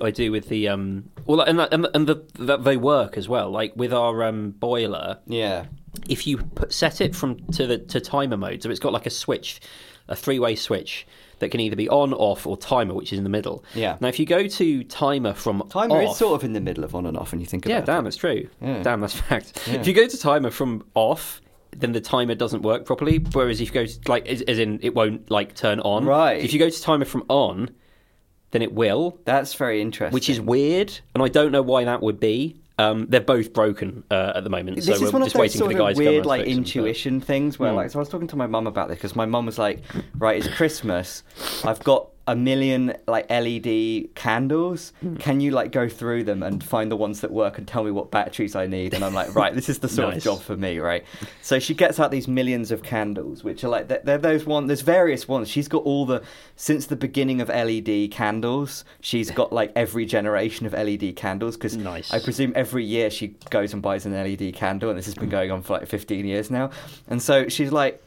I do with the um. Well, and that, and, and the, that they work as well. Like with our um boiler, Yeah. if you put, set it from to the to timer mode, so it's got like a switch, a three way switch that can either be on, off, or timer, which is in the middle. Yeah. Now, if you go to timer from Timer off, is sort of in the middle of on and off and you think yeah, damn, it. that's true. Yeah. Damn, that's fact. Yeah. If you go to timer from off, then the timer doesn't work properly. Whereas if you go to, like, as, as in, it won't like turn on. Right. If you go to timer from on, then it will, That's very interesting. which is weird, and I don't know why that would be. Um, they're both broken uh, at the moment, This so is we're one of just those waiting sort for the of guys to come weird like fix them, but- intuition things where Hmm. like so I was talking to my mum about this because my mum was like, right, it's Christmas, I've got a million like LED candles. Hmm. Can you like go through them and find the ones that work and tell me what batteries I need? And I'm like, right, this is the sort Nice. of job for me, right? So she gets out these millions of candles, which are like they're, they're those one. There's various ones. She's got all the since the beginning of LED candles. She's got like every generation of LED candles because Nice. I presume every year she goes and buys an LED candle, and this has been going on for like 15 years now. And so she's like,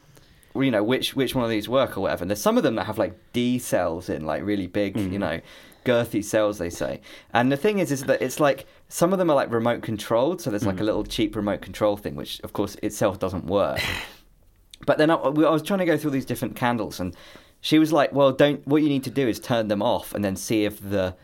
you know, which which one of these work or whatever. And there's some of them that have like D cells in, like really big, you know, girthy cells, they say. And the thing is, is that it's like some of them are like remote controlled, so there's like a little cheap remote control thing, which of course itself doesn't work. But then I, I was trying to go through these different candles, and she was like, "Well, don't. What you need to do is turn them off, and then see if the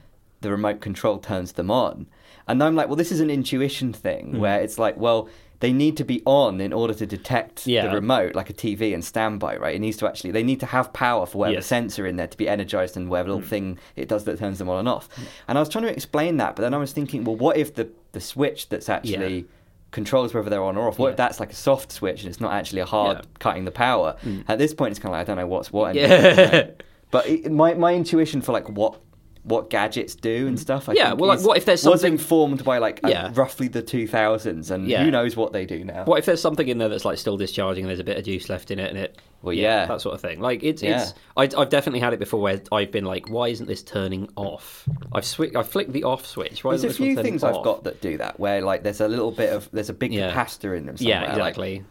the remote control turns them on." And I'm like, "Well, this is an intuition thing Hmm. where it's like, well, they need to be on in order to detect Yeah. the remote, like a TV and standby, right? It needs to actually. They need to have power for whatever Yes. sensor in there to be energized and whatever little thing it does that turns them on and off." And I was trying to explain that, but then I was thinking, well, what if the the switch that's actually Yeah. controls whether they're on or off. What if that's like a soft switch and it's not actually a hard. Mm. cutting the power? At this point, it's kind of like I don't know what's what. Yeah. right? But it, my my intuition for like what what gadgets do and mm. stuff. I Yeah, well, like, what if there's something... was informed by like Yeah. roughly the two thousands, and Yeah. who knows what they do now? What if there's something in there that's like still discharging and there's a bit of juice left in it and it Well, yeah. that sort of thing. Like it's Yeah. it's I, I've definitely had it before where I've been like, why isn't this turning off? I've swi- I've flicked the off switch. Why There's a isn't this one few things I've got that do that, where like there's a little bit of there's a big Yeah. capacitor in them. Somewhere. Yeah, like- exactly.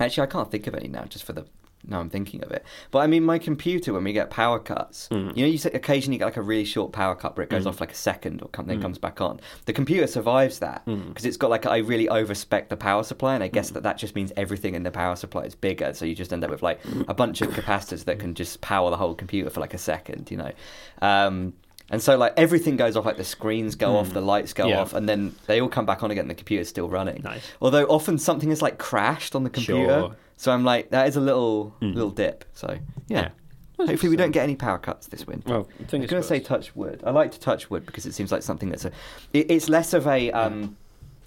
Actually, I can't think of any now, just for the. Now I'm thinking of it. But I mean, my computer, when we get power cuts, Mm. you know, you say occasionally get like a really short power cut where it goes off like a second or come, then Mm. comes back on. The computer survives that because it's got like I really overspec the power supply, and I guess Mm. that that just means everything in the power supply is bigger. So you just end up with like a bunch of capacitors that can just power the whole computer for like a second, you know. Um, and so like everything goes off, like the screens go off, the lights go Mm. Yeah. off, and then they all come back on again. and The computer's still running. Nice. Although often something has like crashed on the computer, Sure. So I'm like that is a little little dip. So yeah, Yeah. hopefully we don't get any power cuts this winter. Well, I'm going to say touch wood. I like to touch wood because it seems like something that's a. It, it's less of a. Um,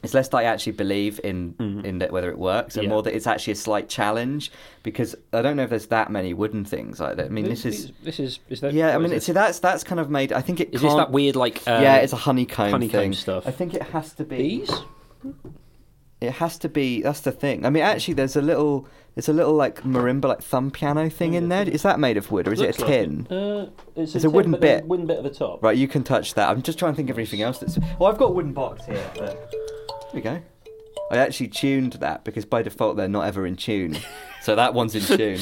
it's less that I actually believe in in that whether it works, and Mm-hmm. Yeah. more that it's actually a slight challenge because I don't know if there's that many wooden things like that. I mean, this is this is is that yeah. I mean, this? that's that's kind of made. I think it is this that weird like uh, yeah, it's a honeycomb, honeycomb thing. stuff. I think it has to be. bees? It has to be. That's the thing. I mean, actually, there's a little, there's a little like marimba, like thumb piano thing in there. Is that made of wood or is it a like tin? Uh, it's It's a wooden but there's bit. wooden bit at the top. Right, you can touch that. I'm just trying to think of anything else that's. Well, I've got a wooden box here. But... There we go. I actually tuned that because by default they're not ever in tune. So that one's in tune.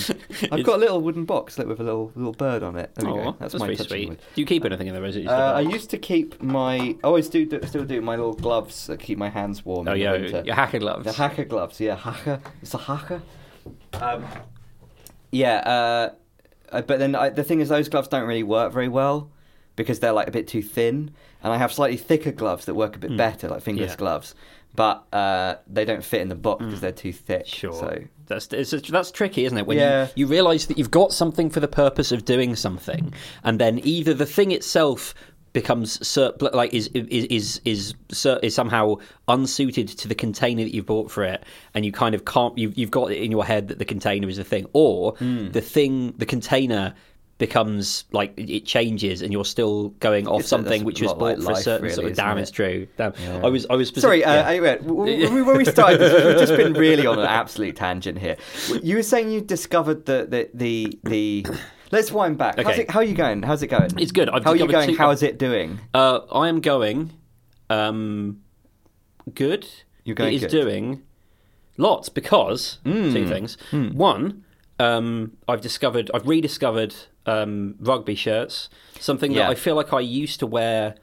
I've got a little wooden box like, with a little little bird on it. There we Oh, go. that's, my pretty touching sweet. wood. Do you keep anything in there? Or is it just Uh, I used to keep my. I always do, do still do my little gloves that keep my hands warm. oh in the yeah, winter. your hacker gloves. The hacker gloves, yeah, hacker. It's a hacker. Um, yeah, uh, but then I, the thing is, those gloves don't really work very well because they're like a bit too thin, and I have slightly thicker gloves that work a bit better, like fingerless Hmm. Yeah. gloves, but uh, they don't fit in the box because they're too thick. Sure. So That's it's, that's tricky, isn't it? When Yeah. you, you realise that you've got something for the purpose of doing something, and then either the thing itself becomes like is is is is, is somehow unsuited to the container that you've bought for it, and you kind of can't you've you've got it in your head that the container is the thing, or Hmm. the thing the container becomes like it changes and you're still going off It's something which was lot like bought for a certain really, sort of damn it? it's true damn Yeah. I was I was Sorry, uh, yeah. I, wait, w- w- when we started this, we've just been really on an absolute tangent here. You were saying you discovered the the the, the Let's wind back. How's Okay. it, how are you going? How's it going? It's good. I've how are you going? two- How is it doing? Uh, I am going. Um, good. You're going It is good. doing lots because Mm. two things. Hmm. One, um, I've discovered, I've rediscovered um, rugby shirts. Something Yeah. that I feel like I used to wear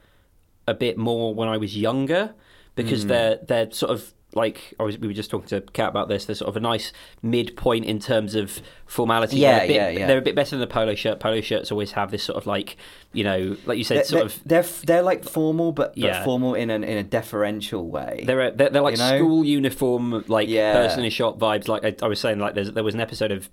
a bit more when I was younger because Hmm. they're they're sort of like I was, we were just talking to Kat about this. They're sort of a nice midpoint in terms of formality. Yeah, they're a bit, yeah, yeah. They're a bit better than a polo shirt. Polo shirts always have this sort of like you know, like you said, They're, sort they're, of they're they're like formal, but, but Yeah. formal in an in a deferential way. They're, a, they're they're like You know? school uniform, like Yeah. person in shop vibes. Like I, I was saying, like there's, there was an episode of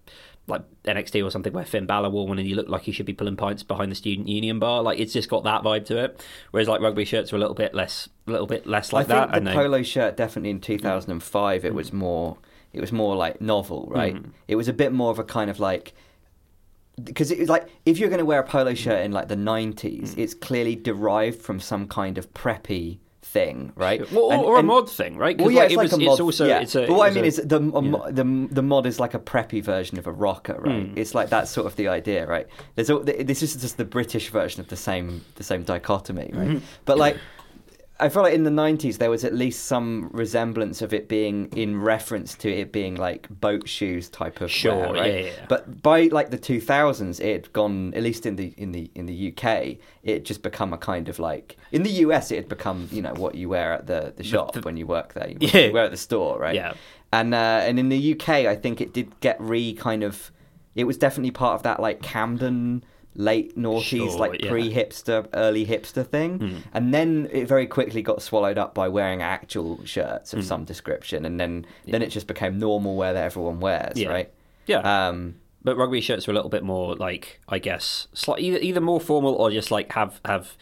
like NXT or something where Finn Balor wore one and he looked like he should be pulling pints behind the student union bar. Like it's just got that vibe to it. Whereas like rugby shirts are a little bit less, a little bit less like I that. think the polo shirt definitely in 2005 Mm. it was more it was more like novel, right? It was a bit more of a kind of like because it was like if you're going to wear a polo shirt in like the 90s, Mm. it's clearly derived from some kind of preppy thing, right? Well, or, And- or a and- mod thing, right? Well, yeah, like, it's it like was, a mod. It's also, yeah. it's a, but what I mean a- is the, a mo- the the mod is like a preppy version of a rocker, right? Hmm. It's like that's sort of the idea, right? There's all, this is just the British version of the same the same dichotomy, right? Mm-hmm. But like. I feel like in the 90s there was at least some resemblance of it being in reference to it being like boat shoes type of Sure, wear, right? yeah, yeah. But by like the 2000s it had gone at least in the in the in the UK it had just become a kind of like in the US it had become you know what you wear at the the shop when you work there you, Yeah. you wear at the store right Yeah. and uh, and in the UK I think it did get re kind of it was definitely part of that like Camden late noughties Sure, like yeah. pre hipster early hipster thing Hmm. and then it very quickly got swallowed up by wearing actual shirts of some description and then then it just became normal wear that everyone wears Yeah. right yeah. um but rugby shirts are a little bit more like, I guess, slightly either, either more formal or just like have have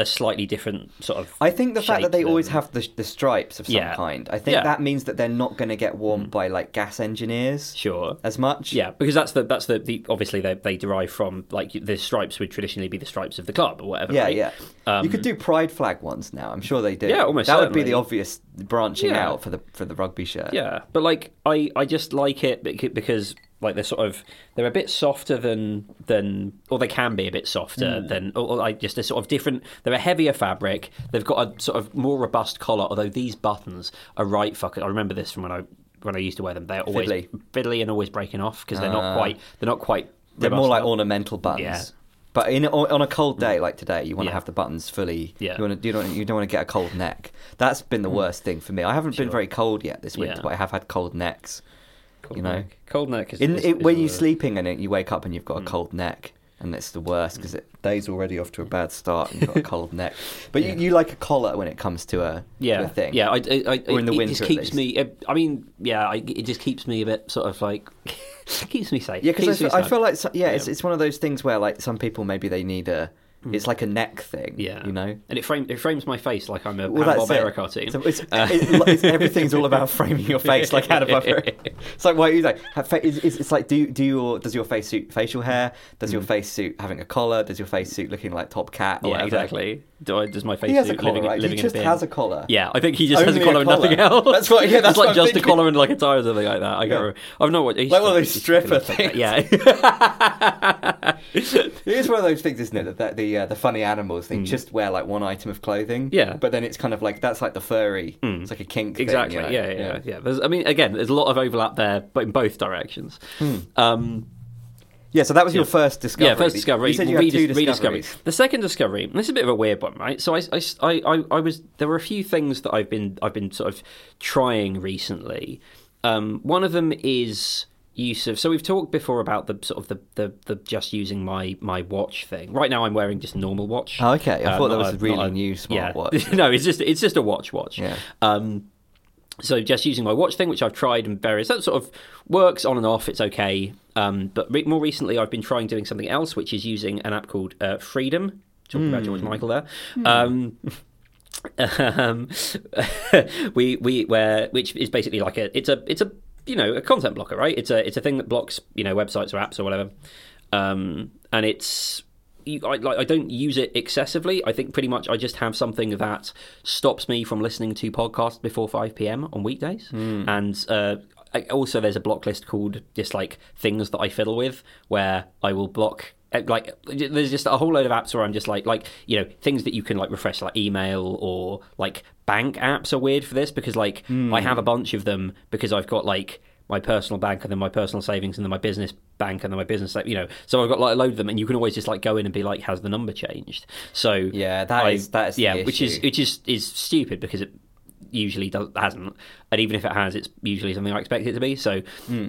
a slightly different sort of. I think the fact that they always have the, the stripes of some Yeah. kind, I think Yeah. Mm. that means that they're not going to get warmed by like gas engineers Sure. as much. Yeah, because that's the that's the, the obviously they they derive from like the stripes would traditionally be the stripes of the club or whatever. Yeah, right? yeah. Um, you could do pride flag ones now. I'm sure they do. Yeah, almost That would be certainly. the obvious branching Yeah. out for the for the rugby shirt. Yeah, but like I, I just like it bec- because like they're sort of they're a bit softer than than or they can be a bit softer hmm. than or, or like just a sort of different. They're a heavier fabric. They've got a sort of more robust collar. Although these buttons are right fucking. I remember this from when I when I used to wear them. They're always Fiddly. fiddly and always breaking off because they're not Ah. quite they're not quite. They're more like ornamental buttons. Yeah. But in on a cold day hmm. like today, you want to have the buttons fully. Yeah. You want to. You don't. You don't want to get a cold neck. That's been the hmm. worst thing for me. I haven't been very cold yet this winter, Yeah. but I have had cold necks. Cold you know. neck. cold neck is, In, is- it, is when you're sleeping and it, you wake up and you've got Hmm. a cold neck, and it's the worst because it day's already off to a bad start and you've got a cold neck. But Yeah. you, you like a collar when it comes to a, to yeah a thing. Yeah, I, I, I, Or in the it, winter, just at keeps me. It, I mean, yeah, I, it just keeps me a bit sort of like keeps me safe. Yeah, because I, feel- I feel like so, yeah, it's Yeah. it's one of those things where like some people maybe they need a it's like a neck thing. Yeah, you know. and it frames it frames my face like I'm a Well, Hanna that's Barbera it. cartoon. So it's, Uh, it- it's- everything's all about framing your face like Hanna Barbera. It's like what you like. Fa- it's, it's like do do your does your face suit facial hair? Does your face suit having a collar? Does your face suit looking like Top Cat? Or Hmm. yeah, whatever? exactly. Do I, does my face He has a suit collar, living, right? living he in a just has a collar. Yeah, I think he just has Only a a collar and nothing else. That's what- yeah, that's it's like just a collar and like a tie or something like that. I Yeah. I've no what Like one of those stripper things. Yeah, It is one of those things, isn't it? That, that the uh, the funny animals they just wear like one item of clothing. Yeah. but then it's kind of like that's like the furry. It's like a kink. thing, exactly. you know? yeah, yeah, yeah, There's, I mean, again, there's a lot of overlap there, but in both directions. Um, Yeah, So that was your first discovery. Yeah, first discovery. You said you redis- two rediscovery. The second discovery. and This is a bit of a weird one, right? So I, I, I, I- I was there were a few things that I've been I've been sort of trying recently. Um, one of them is use of. So we've talked before about the sort of the, the, the just using my my watch thing. Right now, I'm wearing just a normal watch. Oh, okay. I Uh, thought that was a not really new smartwatch. Yeah. no, it's just it's just a watch watch. Yeah. Um, so just using my watch thing, which I've tried and various that sort of works on and off. It's okay. Um, but re- more recently, I've been trying doing something else, which is using an app called uh, Freedom. Talking about George Michael there. Um, um, we we where which is basically like a it's a it's a you know a content blocker, right? It's a it's a thing that blocks you know websites or apps or whatever, um, and it's. You, I, like, I don't use it excessively. I think pretty much I just have something that stops me from listening to podcasts before 5 p.m. on weekdays. And uh, I, also, there's a block list called just like things that I fiddle with, where I will block Uh, like there's just a whole load of apps where I'm just like like you know things that you can like refresh like email or like bank apps are weird for this because like I hmm. have a bunch of them because I've got like my personal bank and then my personal savings and then my business bank and then my business, you know. So I've got like a load of them, and you can always just like go in and be like, has the number changed? So Yeah, that I- is- that is yeah, which is which is is stupid because it usually does hasn't, and even if it has, it's usually something I expect it to be. So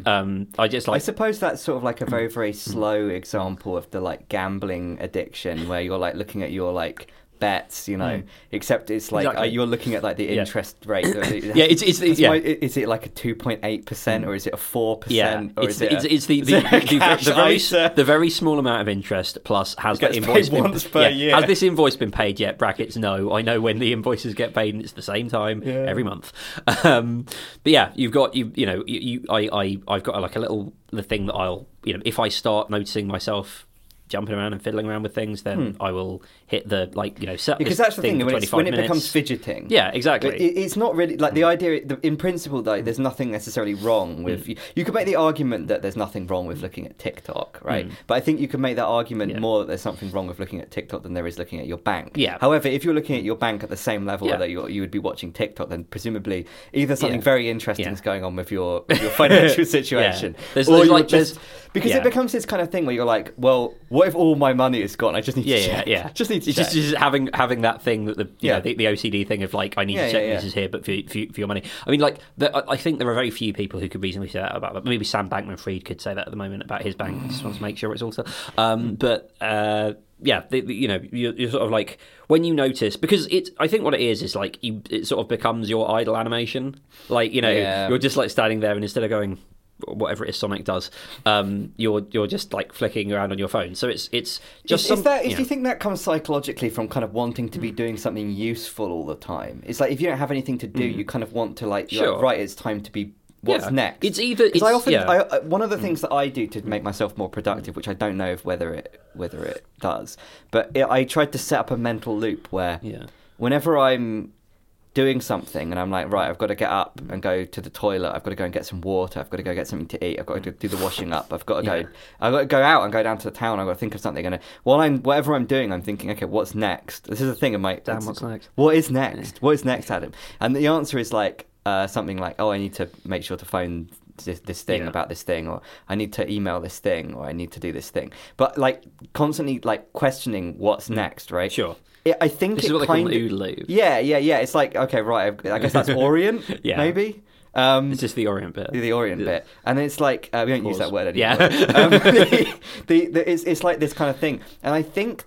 um, I just like. I suppose that's sort of like a very very slow example of the like gambling addiction where you're like looking at your like bets, you know, except it's like uh, Exactly. you're looking at like the Yeah. interest rate. Yeah, it's- it's- That's yeah. my- is it like a two point eight percent or is it a four Yeah, percent or it's, is it? it's, a- it's the the, the, the, very ISA? the very small amount of interest plus has that invoice paid been, once per yeah, year. Has this invoice been paid yet? Brackets no. I know when the invoices get paid, and it's the same time Yeah. every month. Um, but yeah, you've got you you know you, you I I I've got like a little the thing that I'll you know if I start noticing myself. Jumping around and fiddling around with things, then I will hit the like you know set because that's the thing for when, it minutes. becomes fidgeting. Yeah, exactly. It, it's not really like the idea. The, in principle, though, there's nothing necessarily wrong with. Mm. You, you could make the argument that there's nothing wrong with looking at TikTok, right? But I think you could make that argument Mm. Yeah. more that there's something wrong with looking at TikTok than there is looking at your bank. Yeah. However, if you're looking at your bank at the same level Yeah. that you you would be watching TikTok, then presumably either something Yeah. very interesting is going on with your with your financial situation, There's- or there's like- just because it becomes this kind of thing where you're like, well, what if all my money is gone? I just need yeah, to yeah, yeah. Just need to It's just, just having having that thing that the you Yeah. know, the, the OCD thing of like I need Yeah, to check yeah, this is here, but for, for, for your money. I mean, like the, I think there are very few people who could reasonably say that about that. Maybe Sam Bankman-Fried could say that at the moment about his bank. Just wants to make sure it's also. Um, but uh, yeah, the, the- you know, you're, you're sort of like when you notice because it. I think what it is is like you, it sort of becomes your idle animation. Like you know, Yeah. you're just like standing there and instead of going whatever it is Sonic does, um, you're you're just like flicking around on your phone. So it's it's just is, some, is that, you do you think that comes psychologically from kind of wanting to be doing something useful all the time? It's like if you don't have anything to do, you kind of want to like, you're like, Mm. Sure. right, it's time to be. What's Yeah. next? It's either- 'Cause I often yeah. I, I- one of the things that I do to make myself more productive, which I don't know if whether it whether it does, but it, I tried to set up a mental loop where Yeah. whenever I'm doing something and I'm like, right, I've got to get up and go to the toilet. I've got to go and get some water. I've got to go get something to eat. I've got to do the washing up. I've got to Yeah. go. I've got to go out and go down to the town. I've got to think of something. And while I'm whatever I'm doing, I'm thinking, okay, what's next? This is the thing. of my Damn, what's next? What is next? What is next, Adam? And the answer is like uh, something like, oh, I need to make sure to phone this, this thing Yeah. about this thing, or I need to email this thing, or I need to do this thing. But like constantly like questioning what's next, right? Sure. It, I think This it is what they call kind an of- OODA yeah, yeah, yeah. It's like okay, right. I I guess that's Orient, Yeah. maybe. Um, It's just the Orient bit. the Orient bit, and it's like uh, we don't use that word Yeah. anymore. um, the, the, the, it's, it's like this kind of thing, and I think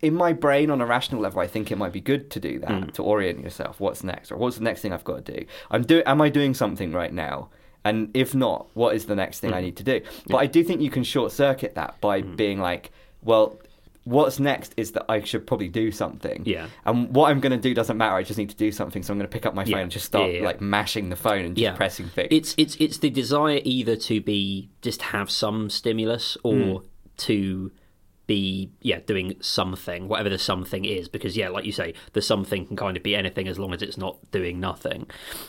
in my brain, on a rational level, I think it might be good to do that Hmm. to orient yourself. What's next, or what's the next thing I've got to do? I'm do. Am I doing something right now? And if not, what is the next thing I need to do? But I do think you can short circuit that by Hmm. being like, well. What's next is that I should probably do something. Yeah. And what I'm going to do doesn't matter. I just need to do something. So I'm going to pick up my phone Yeah. and just start Yeah, yeah, like mashing the phone and just pressing things. It's it's it's the desire either to be just have some stimulus or Hmm. to be yeah doing something whatever the something is because yeah like you say the something can kind of be anything as long as it's not doing nothing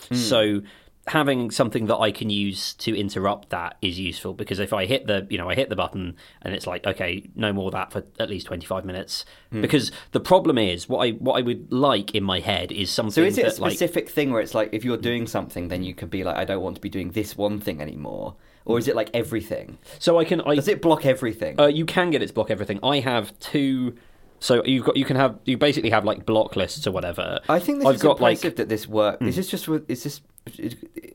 Hmm. so having something that I can use to interrupt that is useful because if I hit the you know I hit the button and it's like okay no more of that for at least 25 minutes Hmm. because the problem is what I what I would like in my head is something So is it a that, like, specific thing where it's like if you're doing something, then you can be like, I don't want to be doing this one thing anymore, or is it like everything? so I can I Does it block everything? Uh, you can get it to block everything. I have two. So you've got you can have you basically have like block lists or whatever. I think this I've is got impressive like Hmm. that this work. Is this just? Is this?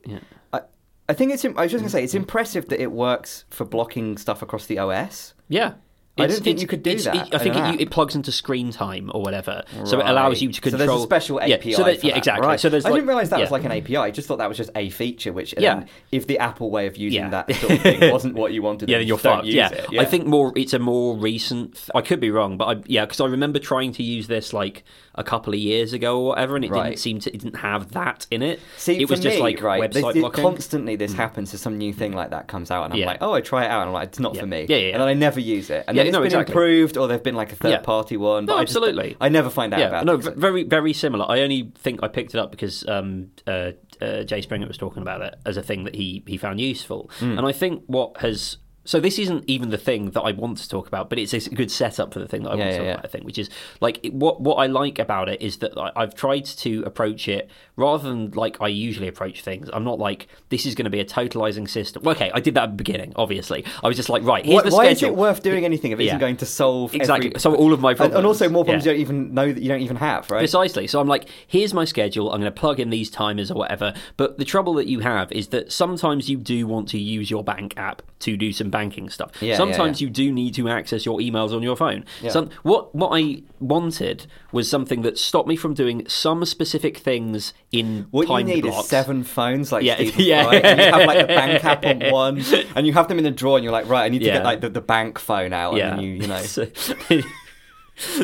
Yeah. I, I think it's. I was just gonna say it's impressive that it works for blocking stuff across the OS. yeah. I didn't think you could do that it- I think it, it plugs into screen time or whatever, so it allows you to control. So there's a special yeah, API. So that, yeah, that, exactly. Right. So there's I like, didn't realize that yeah. was like an API. I just thought that was just a feature. Which Yeah. if the Apple way of using Yeah. that sort of thing wasn't what you wanted, Yeah, then you're fucked. Yeah. I think more. It's a more recent. Th- I could be wrong, but I, yeah, because I remember trying to use this like a couple of years ago or whatever, and it Right. didn't seem to. It didn't have that in it. See, it was just me, like right, website this- blocking. constantly this happens to some new thing like that comes out, and I'm Yeah. like, oh, I try it out, and I'm like, it's not Yeah. for me. Yeah, yeah. And then I never use it, and Yeah, then it's no, been exactly. improved, or they've been like a third party one. But No, I just, absolutely. I never find out about no, it. very, very similar. I only think I picked it up because um, uh, uh, Jay Springett was talking about it as a thing that he he found useful, Hmm. and I think what has So this isn't even the thing that I want to talk about, but it's a good setup for the thing that I Yeah, want to talk yeah. about. I think, which is like what what I like about it is that I've tried to approach it rather than like I usually approach things. I'm not like this is going to be a totalizing system. Well, okay, I did that at the beginning. Obviously, I was just like, right, here's Why, the why is it worth doing anything if it Yeah. not going to solve exactly? every- So all of my and, problems, and also more problems you don't even know that you don't even have, right? Precisely. So I'm like, here's my schedule. I'm going to plug in these timers or whatever. But the trouble that you have is that sometimes you do want to use your bank app to do some banking stuff. Yeah, yeah, sometimes yeah. you do need to access your emails on your phone. Yeah. Some, what what I wanted was something that stopped me from doing some specific things in What time you need blocks. is seven phones, like Yeah, Stephen yeah. And you have like the bank app on one, and you have them in a drawer, and you're like, right, I need to Yeah. get like the, the bank phone out, Yeah. and then you, you know, so, they're,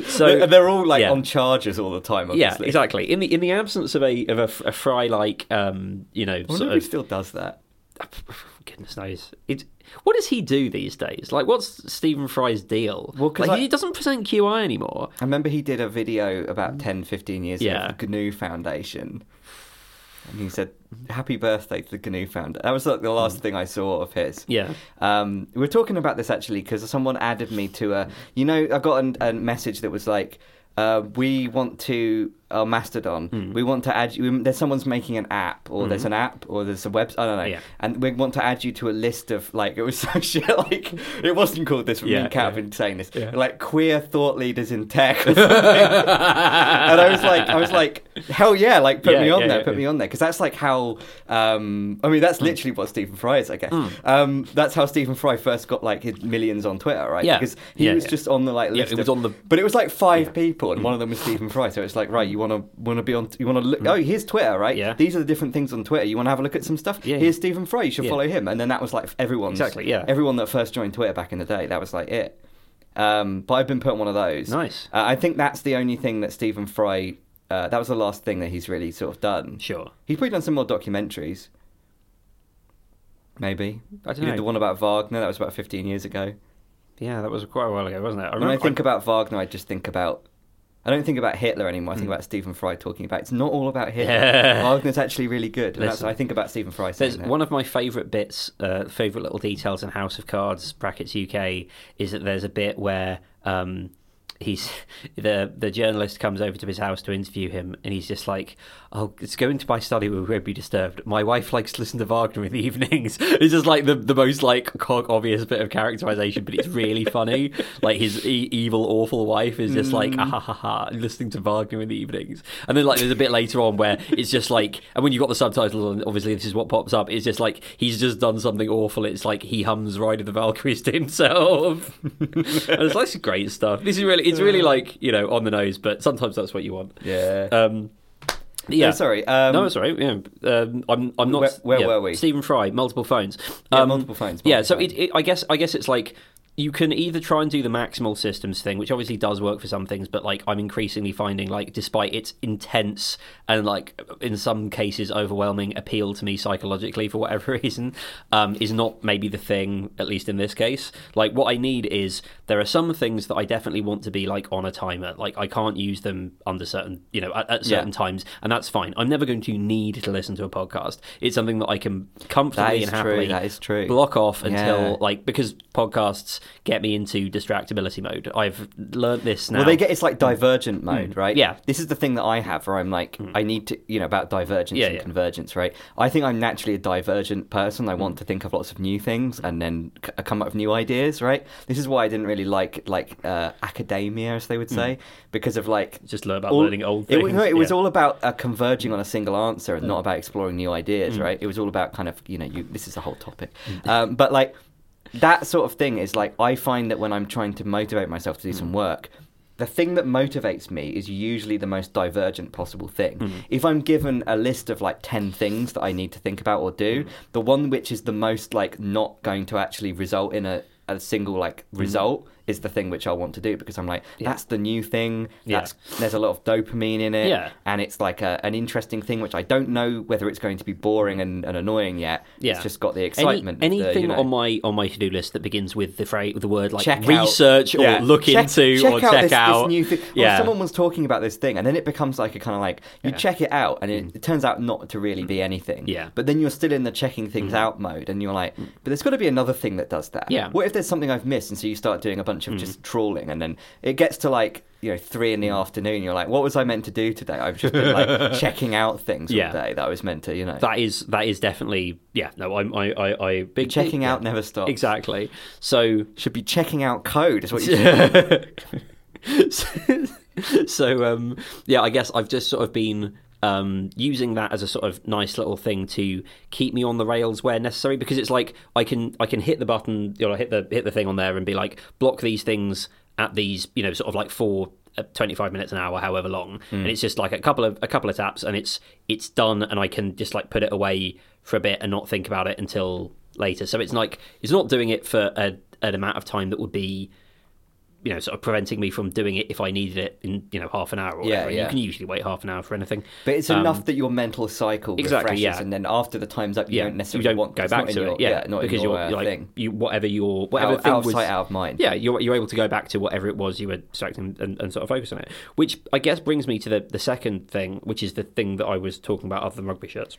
so they're all like yeah. on charges all the time. yeah, exactly. In the in the absence of a of a, a fry like um you know I wonder sort if he of still does that. goodness knows. It, what does he do these days? Like, what's Stephen Fry's deal? Well, 'cause like, I- he doesn't present QI anymore. I remember he did a video about 10, 15 years Yeah. ago the GNU Foundation. And he said, Happy birthday to the GNU Foundation. That was like the last thing I saw of his. Yeah. Um, we were talking about this actually because someone added me to a. You know, I got an, a message that was like, uh, "We want to uh, Mastodon. Hmm. We want to add you. There's someone's making an app, or there's an app, or there's a website. I don't know. Yeah. And we want to add you to a list of like it was so shit. Like it wasn't called this. Me Yeah, and Kat have been saying this. Yeah. Like queer thought leaders in tech. Or and I was like, I was like, hell yeah! Like put Yeah, me on yeah, there. yeah, put yeah. me on there because that's like how. Um, I mean, that's Hmm. literally what Stephen Fry is, I guess. Um, that's how Stephen Fry first got like his millions on Twitter, right? Yeah. Because he Yeah, was yeah. just on the like Yeah, list. it was of- on the- But it was like five people, and one of them was Stephen Fry. So it's like, right, you want to want to be on, you want to look. Oh, here's Twitter, right? Yeah. These are the different things on Twitter. You want to have a look at some stuff. Yeah, Here's. Stephen Fry. You should Yeah. follow him. And then that was like everyone's Exactly, yeah. Everyone that first joined Twitter back in the day, that was like it. Um, but I've been put on one of those. Nice. Uh, I think that's the only thing that Stephen Fry. Uh, that was the last thing that he's really sort of done. Sure. He's probably done some more documentaries. Maybe. I don't he know. did the one about Wagner. That was about 15 years ago. Yeah, that was quite a while ago, wasn't it? I When I think about Wagner, I just think about. I don't think about Hitler anymore. I think about Stephen Fry talking about. It's not all about Hitler. Yeah. Wagner's actually really good. And that's what I think about Stephen Fry. There's one of my favourite bits, uh, favourite little details in House of Cards brackets UK is that there's a bit where um, he's the the journalist comes over to his house to interview him, and he's just like, "Oh, it's going to my study where we won't be disturbed. My wife likes to listen to Wagner in the evenings." It's just like the the most like cock obvious bit of characterization, but it's really funny. like his e- evil, awful wife is just like, ah, ha ha ha, listening to Wagner in the evenings, and then like there's a bit later on where it's just like, and when you've got the subtitles, and obviously this is what pops up. It's just like he's just done something awful. It's like he hums "Ride of the Valkyries" to himself. and it's like great stuff. This is really, it's really like you know on the nose, but sometimes that's what you want. Yeah. Um, yeah. Sorry. Um, no, sorry. Yeah, um, I'm. I'm not. Where- where yeah, were we? Stephen Fry, multiple phones. Yeah, Um, multiple phones, yeah, multiple so it, it, I guess. I guess it's like you can either try and do the maximal systems thing, which obviously does work for some things, but like I'm increasingly finding like despite its intense and like in some cases overwhelming appeal to me psychologically for whatever reason, um, is not maybe the thing at least in this case. Like what I need is there are some things that I definitely want to be like on a timer. Like I can't use them under certain you know at, at certain Yeah. times, and that's fine. I'm never going to need to listen to a podcast. It's something that I can comfortably and happily true, that is true. block off until Yeah. like because podcasts get me into distractibility mode. I've learnt this now. Well, they get it's like divergent mode, right? Mm. Yeah. Mm. This is the thing that I have where I'm like, I need to, you know, about divergence Yeah, and yeah. convergence, right? I think I'm naturally a divergent person. I want to think of lots of new things and then c- come up with new ideas, right? This is why I didn't really like like uh, academia, as they would say, because of like just learn about all- learning old It, things. was- no, it was all about uh, converging on a single answer and not about exploring new Mm. ideas, right? It was all about kind of, you know, you, this is a whole topic. Um, but like that sort of thing is like, I find that when I'm trying to motivate myself to do Mm. some work, the thing that motivates me is usually the most divergent possible thing. Mm. If I'm given a list of like 10 things that I need to think about or Mm. do, the one which is the most like not going to actually result in a, a single like Mm. result is the thing which I want to do because I'm like, Yeah. that's the new thing. Yeah. There's a lot of dopamine in it, Yeah. and it's like a, an interesting thing which I don't know whether it's going to be boring and, and annoying yet. Yeah. It's just got the Any, excitement. the, anything you know, on my on my to do list that begins with the phrase with the word like check out- research or yeah, look check- into check or out check this, out. this new thing. Well, Yeah. someone was talking about this thing, and then it becomes like a kind of like you. Mm. check it out, and it, it turns out not to really be anything. Yeah. Mm. But then you're still in the checking things out mode, and you're like, but there's got to be another thing that does that. Yeah. Mm. What if there's something I've missed, and so you start doing a bunch of just trawling, and then it gets to like you know three in the Mm. afternoon. You're like, what was I meant to do today? I've just been like checking out things Yeah. all day that I was meant to, you know. that is that is definitely yeah. No, I'm I I, I big checking big- out yeah. never stops. exactly. So Should be checking out code. Is what you so um, yeah, I guess I've just sort of been um, using that as a sort of nice little thing to keep me on the rails where necessary because it's like I can I can hit the button, you know, hit the hit the thing on there and be like block these things at these, you know, sort of like for uh, 25 minutes an hour however long. And it's just like a couple of a couple of taps and it's it's done and I can just like put it away for a bit and not think about it until later. So it's like it's not doing it for a, an amount of time that would be you know, sort of preventing me from doing it if I needed it in, you know, half an hour or Yeah, whatever. yeah. You can usually wait half an hour for anything. But it's Um, enough that your mental cycle exactly, refreshes, yeah. and then after the time's up, you yeah, don't necessarily you don't want go back to your- it. Yeah, not because your, you're, uh, you're like thing. you whatever your whatever out, thing out of was. sight, out of mind. Yeah, you're you're able to go back to whatever it was you were distracting and, and sort of focus on it. Which I guess brings me to the the second thing, which is the thing that I was talking about other than rugby shirts,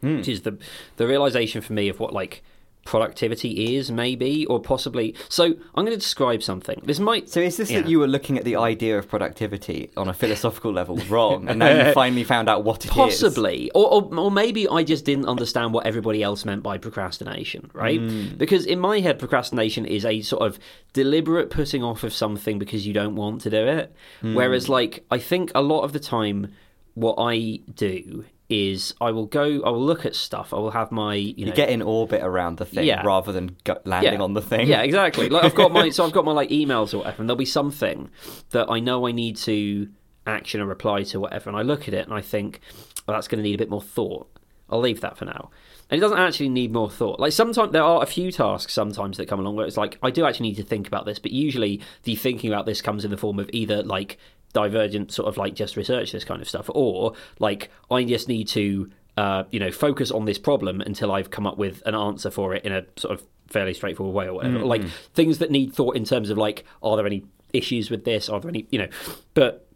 Hmm. which is the the realization for me of what like productivity is maybe or possibly so i'm going to describe something this might So is this Yeah. that you were looking at the idea of productivity on a philosophical level wrong, and now you finally found out what it is? Possibly, or, or or maybe I just didn't understand what everybody else meant by procrastination, right? Hmm. Because in my head, procrastination is a sort of deliberate putting off of something because you don't want to do it. Hmm. Whereas, like, I think a lot of the time, what I do is I will go, I will look at stuff, I will have my, you know, You get in orbit around the thing Yeah. rather than go- landing on the thing. yeah, exactly. Like I've got my so I've got my like emails or whatever, and there'll be something that I know I need to action or reply to whatever, and I look at it and I think, well, that's going to need a bit more thought. I'll leave that for now. And it doesn't actually need more thought. Like sometimes there are a few tasks sometimes that come along where it's like I do actually need to think about this, but usually the thinking about this comes in the form of either like divergent sort of like just research this kind of stuff, or like I just need to uh, you know focus on this problem until I've come up with an answer for it in a sort of fairly straightforward way or whatever. Like things that need thought in terms of like are there any issues with this? Are there any you know? But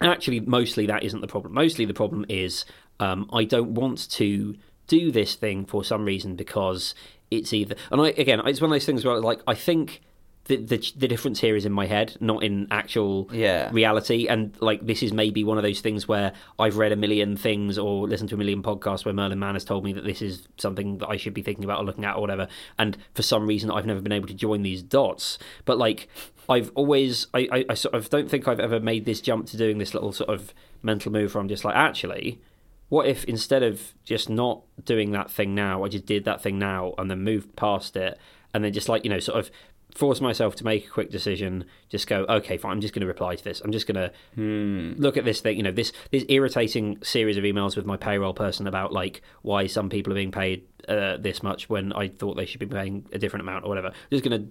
actually mostly that isn't the problem mostly the problem is um, i don't want to do this thing for some reason because it's either and i again it's one of those things where like i think the, the the difference here is in my head not in actual Yeah. reality. And like this is maybe one of those things where i've read a million things or listened to a million podcasts where merlin mann has told me that this is something that i should be thinking about or looking at or whatever. And for some reason i've never been able to join these dots. But like i've always i i, I sort of don't think i've ever made this jump to doing this little sort of mental move where i'm just like actually what if instead of just not doing that thing now i just did that thing now and then moved past it and then just like you know sort of force myself to make a quick decision just go okay fine i'm just going to reply to this. I'm just going to look at this thing you know this this irritating series of emails with my payroll person about like why some people are being paid uh, this much when i thought they should be paying a different amount or whatever. Just going to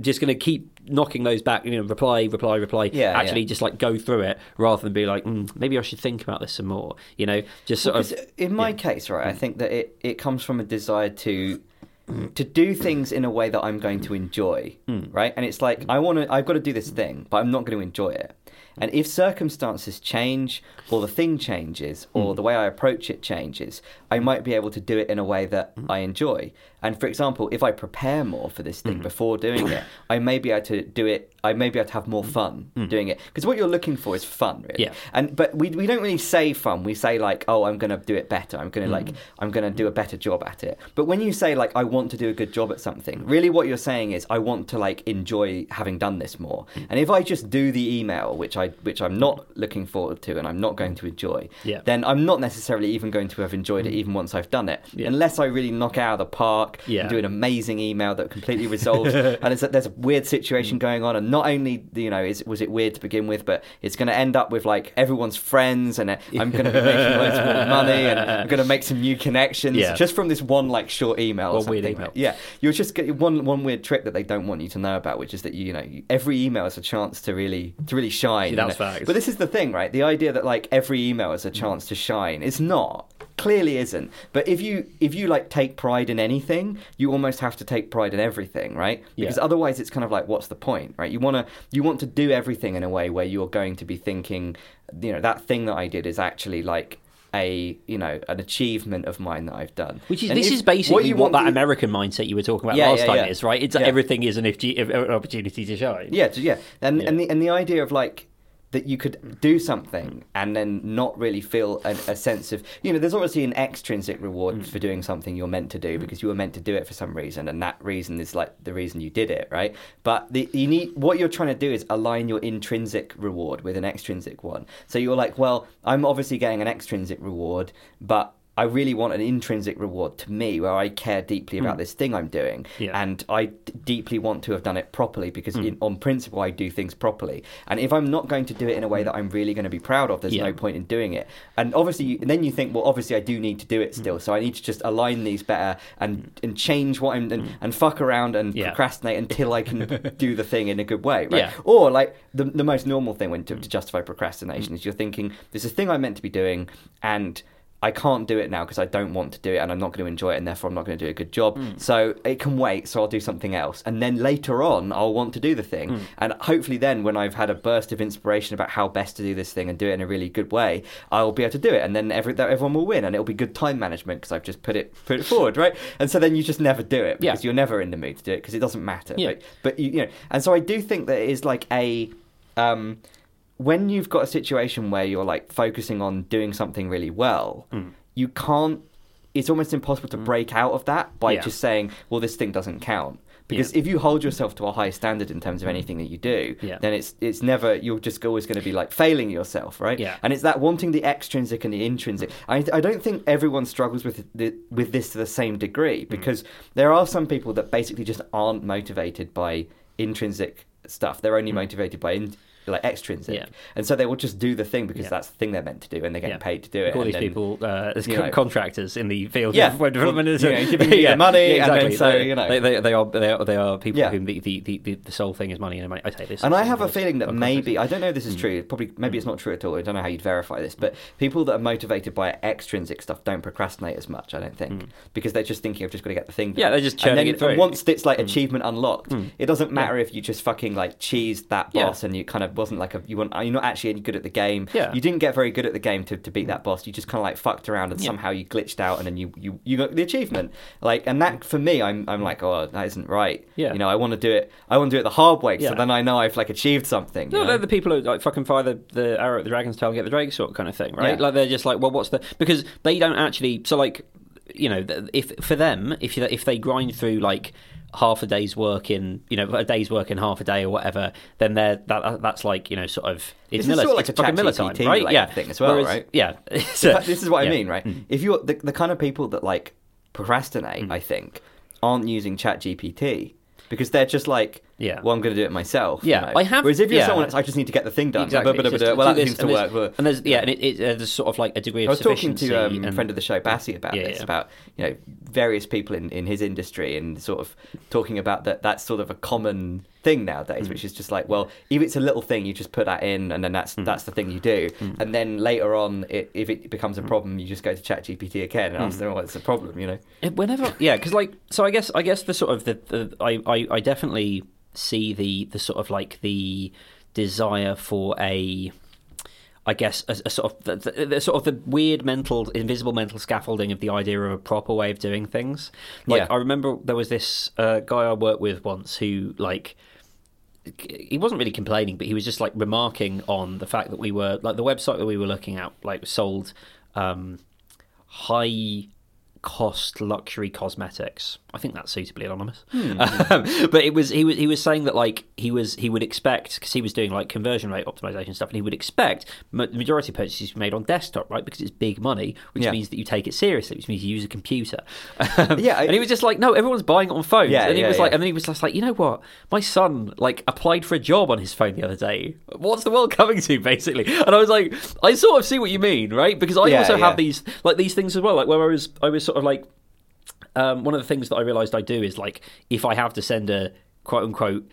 just going to keep knocking those back you know reply reply reply. Yeah, actually yeah. just like go through it rather than be like mm, maybe i should think about this some more you know just sort of in my case, right, I think that it, it comes from a desire to to do things in a way that I'm going to enjoy, hmm. right? And it's like I want to, I've got to do this thing, but I'm not going to enjoy it. And if circumstances change, or the thing changes, or hmm. the way I approach it changes, I might be able to do it in a way that hmm. I enjoy. And for example, if I prepare more for this thing mm-hmm. before doing it, I may be able to do it. I may be able to have more fun mm-hmm. doing it because what you're looking for is fun, really. Yeah. And but we we don't really say fun. We say like, oh, I'm going to do it better. I'm going to like, mm-hmm. I'm going to do a better job at it. But when you say like, I want to do a good job at something, really what you're saying is, I want to like enjoy having done this more. And if I just do the email, which I which I'm not looking forward to, and I'm not going to enjoy, Yeah. then I'm not necessarily even going to have enjoyed it even once I've done it, Yeah. unless I really knock out of the park. Yeah. and do an amazing email that completely resolves. and it's, there's a weird situation mm. going on, and not only you know is, was it weird to begin with, but it's going to end up with like everyone's friends, and I'm going to be making loads more money, and I'm going to make some new connections Yeah. just from this one like short email. One weird email. Yeah, you're just getting one one weird trick that they don't want you to know about, which is that you know every email is a chance to really to really shine. Yeah, that's you know? facts. But this is the thing, right? The idea that like every email is a mm. chance to shine is not clearly isn't. But if you if you like take pride in anything, you almost have to take pride in everything, right? Because Yeah. otherwise, it's kind of like what's the point, right? You want to you want to do everything in a way where you're going to be thinking, you know, that thing that I did is actually like a you know an achievement of mine that I've done. Which is And this if- is basically what, you want that American mindset you were talking about Yeah, last yeah, time yeah. is, right? It's Yeah. everything is an, if- opportunity to shine. Yeah, yeah, and and the and the idea of like that you could do something and then not really feel a, a sense of you know there's obviously an extrinsic reward Mm. for doing something you're meant to do because you were meant to do it for some reason and that reason is like the reason you did it right? But the you need what you're trying to do is align your intrinsic reward with an extrinsic one. So you're like well I'm obviously getting an extrinsic reward but I really want an intrinsic reward to me where I care deeply about this thing I'm doing Mm. Yeah. and I d- deeply want to have done it properly because Hmm. in, on principle I do things properly and if I'm not going to do it in a way that I'm really going to be proud of there's Yeah. no point in doing it and obviously you, and then you think well obviously I do need to do it Hmm. still so I need to just align these better and and change what I'm and, and fuck around and Yeah. procrastinate until I can do the thing in a good way right Yeah. or like the, the most normal thing when to, to justify procrastination is you're thinking there's a thing I'm meant to be doing and I can't do it now because I don't want to do it and I'm not going to enjoy it and therefore I'm not going to do a good job. So it can wait, so I'll do something else. And then later on, I'll want to do the thing. And hopefully, then when I've had a burst of inspiration about how best to do this thing and do it in a really good way, I'll be able to do it. And then every, everyone will win and it'll be good time management because I've just put it put it forward, right? And so then you just never do it Yeah. because you're never in the mood to do it because it doesn't matter. Yeah. But, but you, you know, and so I do think that it is like a. Um, when you've got a situation where you're like focusing on doing something really well, Hmm. you can't. It's almost impossible to break out of that by Yeah. just saying, "Well, this thing doesn't count." Because Yeah. if you hold yourself to a high standard in terms of anything that you do, Yeah. then it's it's never you're just always going to be like failing yourself, right? Yeah. And it's that wanting the extrinsic and the intrinsic. I, I don't think everyone struggles with the, with this to the same degree Mm. because there are some people that basically just aren't motivated by intrinsic stuff. They're only motivated by in, like extrinsic, Mm. Yeah. and so they will just do the thing because Yeah. that's the thing they're meant to do, and they're getting Yeah. paid to do it. All and these then- people uh, as you know. contractors in the field Yeah. of web development. Well, you know, giving you the money, and so, you know. they, they, they are they are they are people Yeah. whom the, the, the, the, sole thing is money and money. I take this, And I have a feeling that contractors. maybe I don't know if this Mm. is true. Probably maybe it's not true at all. I don't know how you'd verify this, but people that are motivated by extrinsic stuff don't procrastinate as much. I don't think because they're just thinking I've just got to get the thing. Done. Mm. Yeah, they're just and churning then it through. Mm. once it's like achievement unlocked, it doesn't matter if you just fucking like cheesed that boss and you kind of wasn't like a you want you're not actually any good at the game. Yeah. you didn't get very good at the game to, to beat mm. that boss. You just kind of like fucked around and Yeah. somehow you glitched out and then you, you you got the achievement. Like and that for me, I'm I'm like oh that isn't right. Yeah. you know I want to do it. I want to do it the hard way. Yeah. So then I know I've like achieved something. No, you know? they're the people who like fucking fire the, the arrow at the dragon's tail and get the Drake sword kind of thing, right? Yeah. Like they're just like, well, what's the because they don't actually. So like, you know, if for them, if you, if they grind through like half a day's work in, you know, a day's work in half a day or whatever, then they're that that's like you know sort of it's Miller, sort of like it's a fucking Miller time, right? related Yeah, thing as well, Whereas- right? Yeah, fact, this is what yeah. I mean, right? Mm. If you're the, the kind of people that like procrastinate, Mm. I think, aren't using ChatGPT because they're just like, Yeah. well, I'm going to do it myself. you Yeah, know? I have- Whereas if you're yeah. someone that's, I just need to get the thing done. Exactly. Blah, blah, blah, well, that seems to and work. blah. And there's yeah, and it, it, uh, there's sort of like a degree of I was talking to um, a friend of the show, Bassi, about Yeah, this, yeah. about you know various people in, in his industry, and sort of talking about that. That's sort of a common thing nowadays, Mm. which is just like, well, if it's a little thing, you just put that in, and then that's Mm. that's the thing you do, and then later on, it, if it becomes Mm. a problem, you just go to ChatGPT again and ask them what's the problem, you know. It- Whenever, yeah, because like, so I guess, I guess the sort of the, the I, I, I definitely see the the sort of like the desire for a, I guess, a, a sort of the, the, the sort of the weird mental, invisible mental scaffolding of the idea of a proper way of doing things. Like, Yeah. I remember there was this uh, guy I worked with once who like he wasn't really complaining, but he was just like remarking on the fact that we were like the website that we were looking at like sold um, high cost luxury cosmetics. I think that's suitably anonymous. Hmm. Um, but it was he was he was saying that like he was he would expect because he was doing like conversion rate optimization stuff, and he would expect ma- the majority of purchases made on desktop, right? Because it's big money, which Yeah. means that you take it seriously, which means you use a computer. Um, Yeah, I- and he was just like, no, everyone's buying it on phones. Yeah, and he yeah, was like, and then he was just like, you know what? My son like applied for a job on his phone the other day. What's the world coming to, basically? And I was like, I sort of see what you mean, right? Because I also have these like these things as well, like where I was I was sort of like um, one of the things that I realised I do is like if I have to send a quote unquote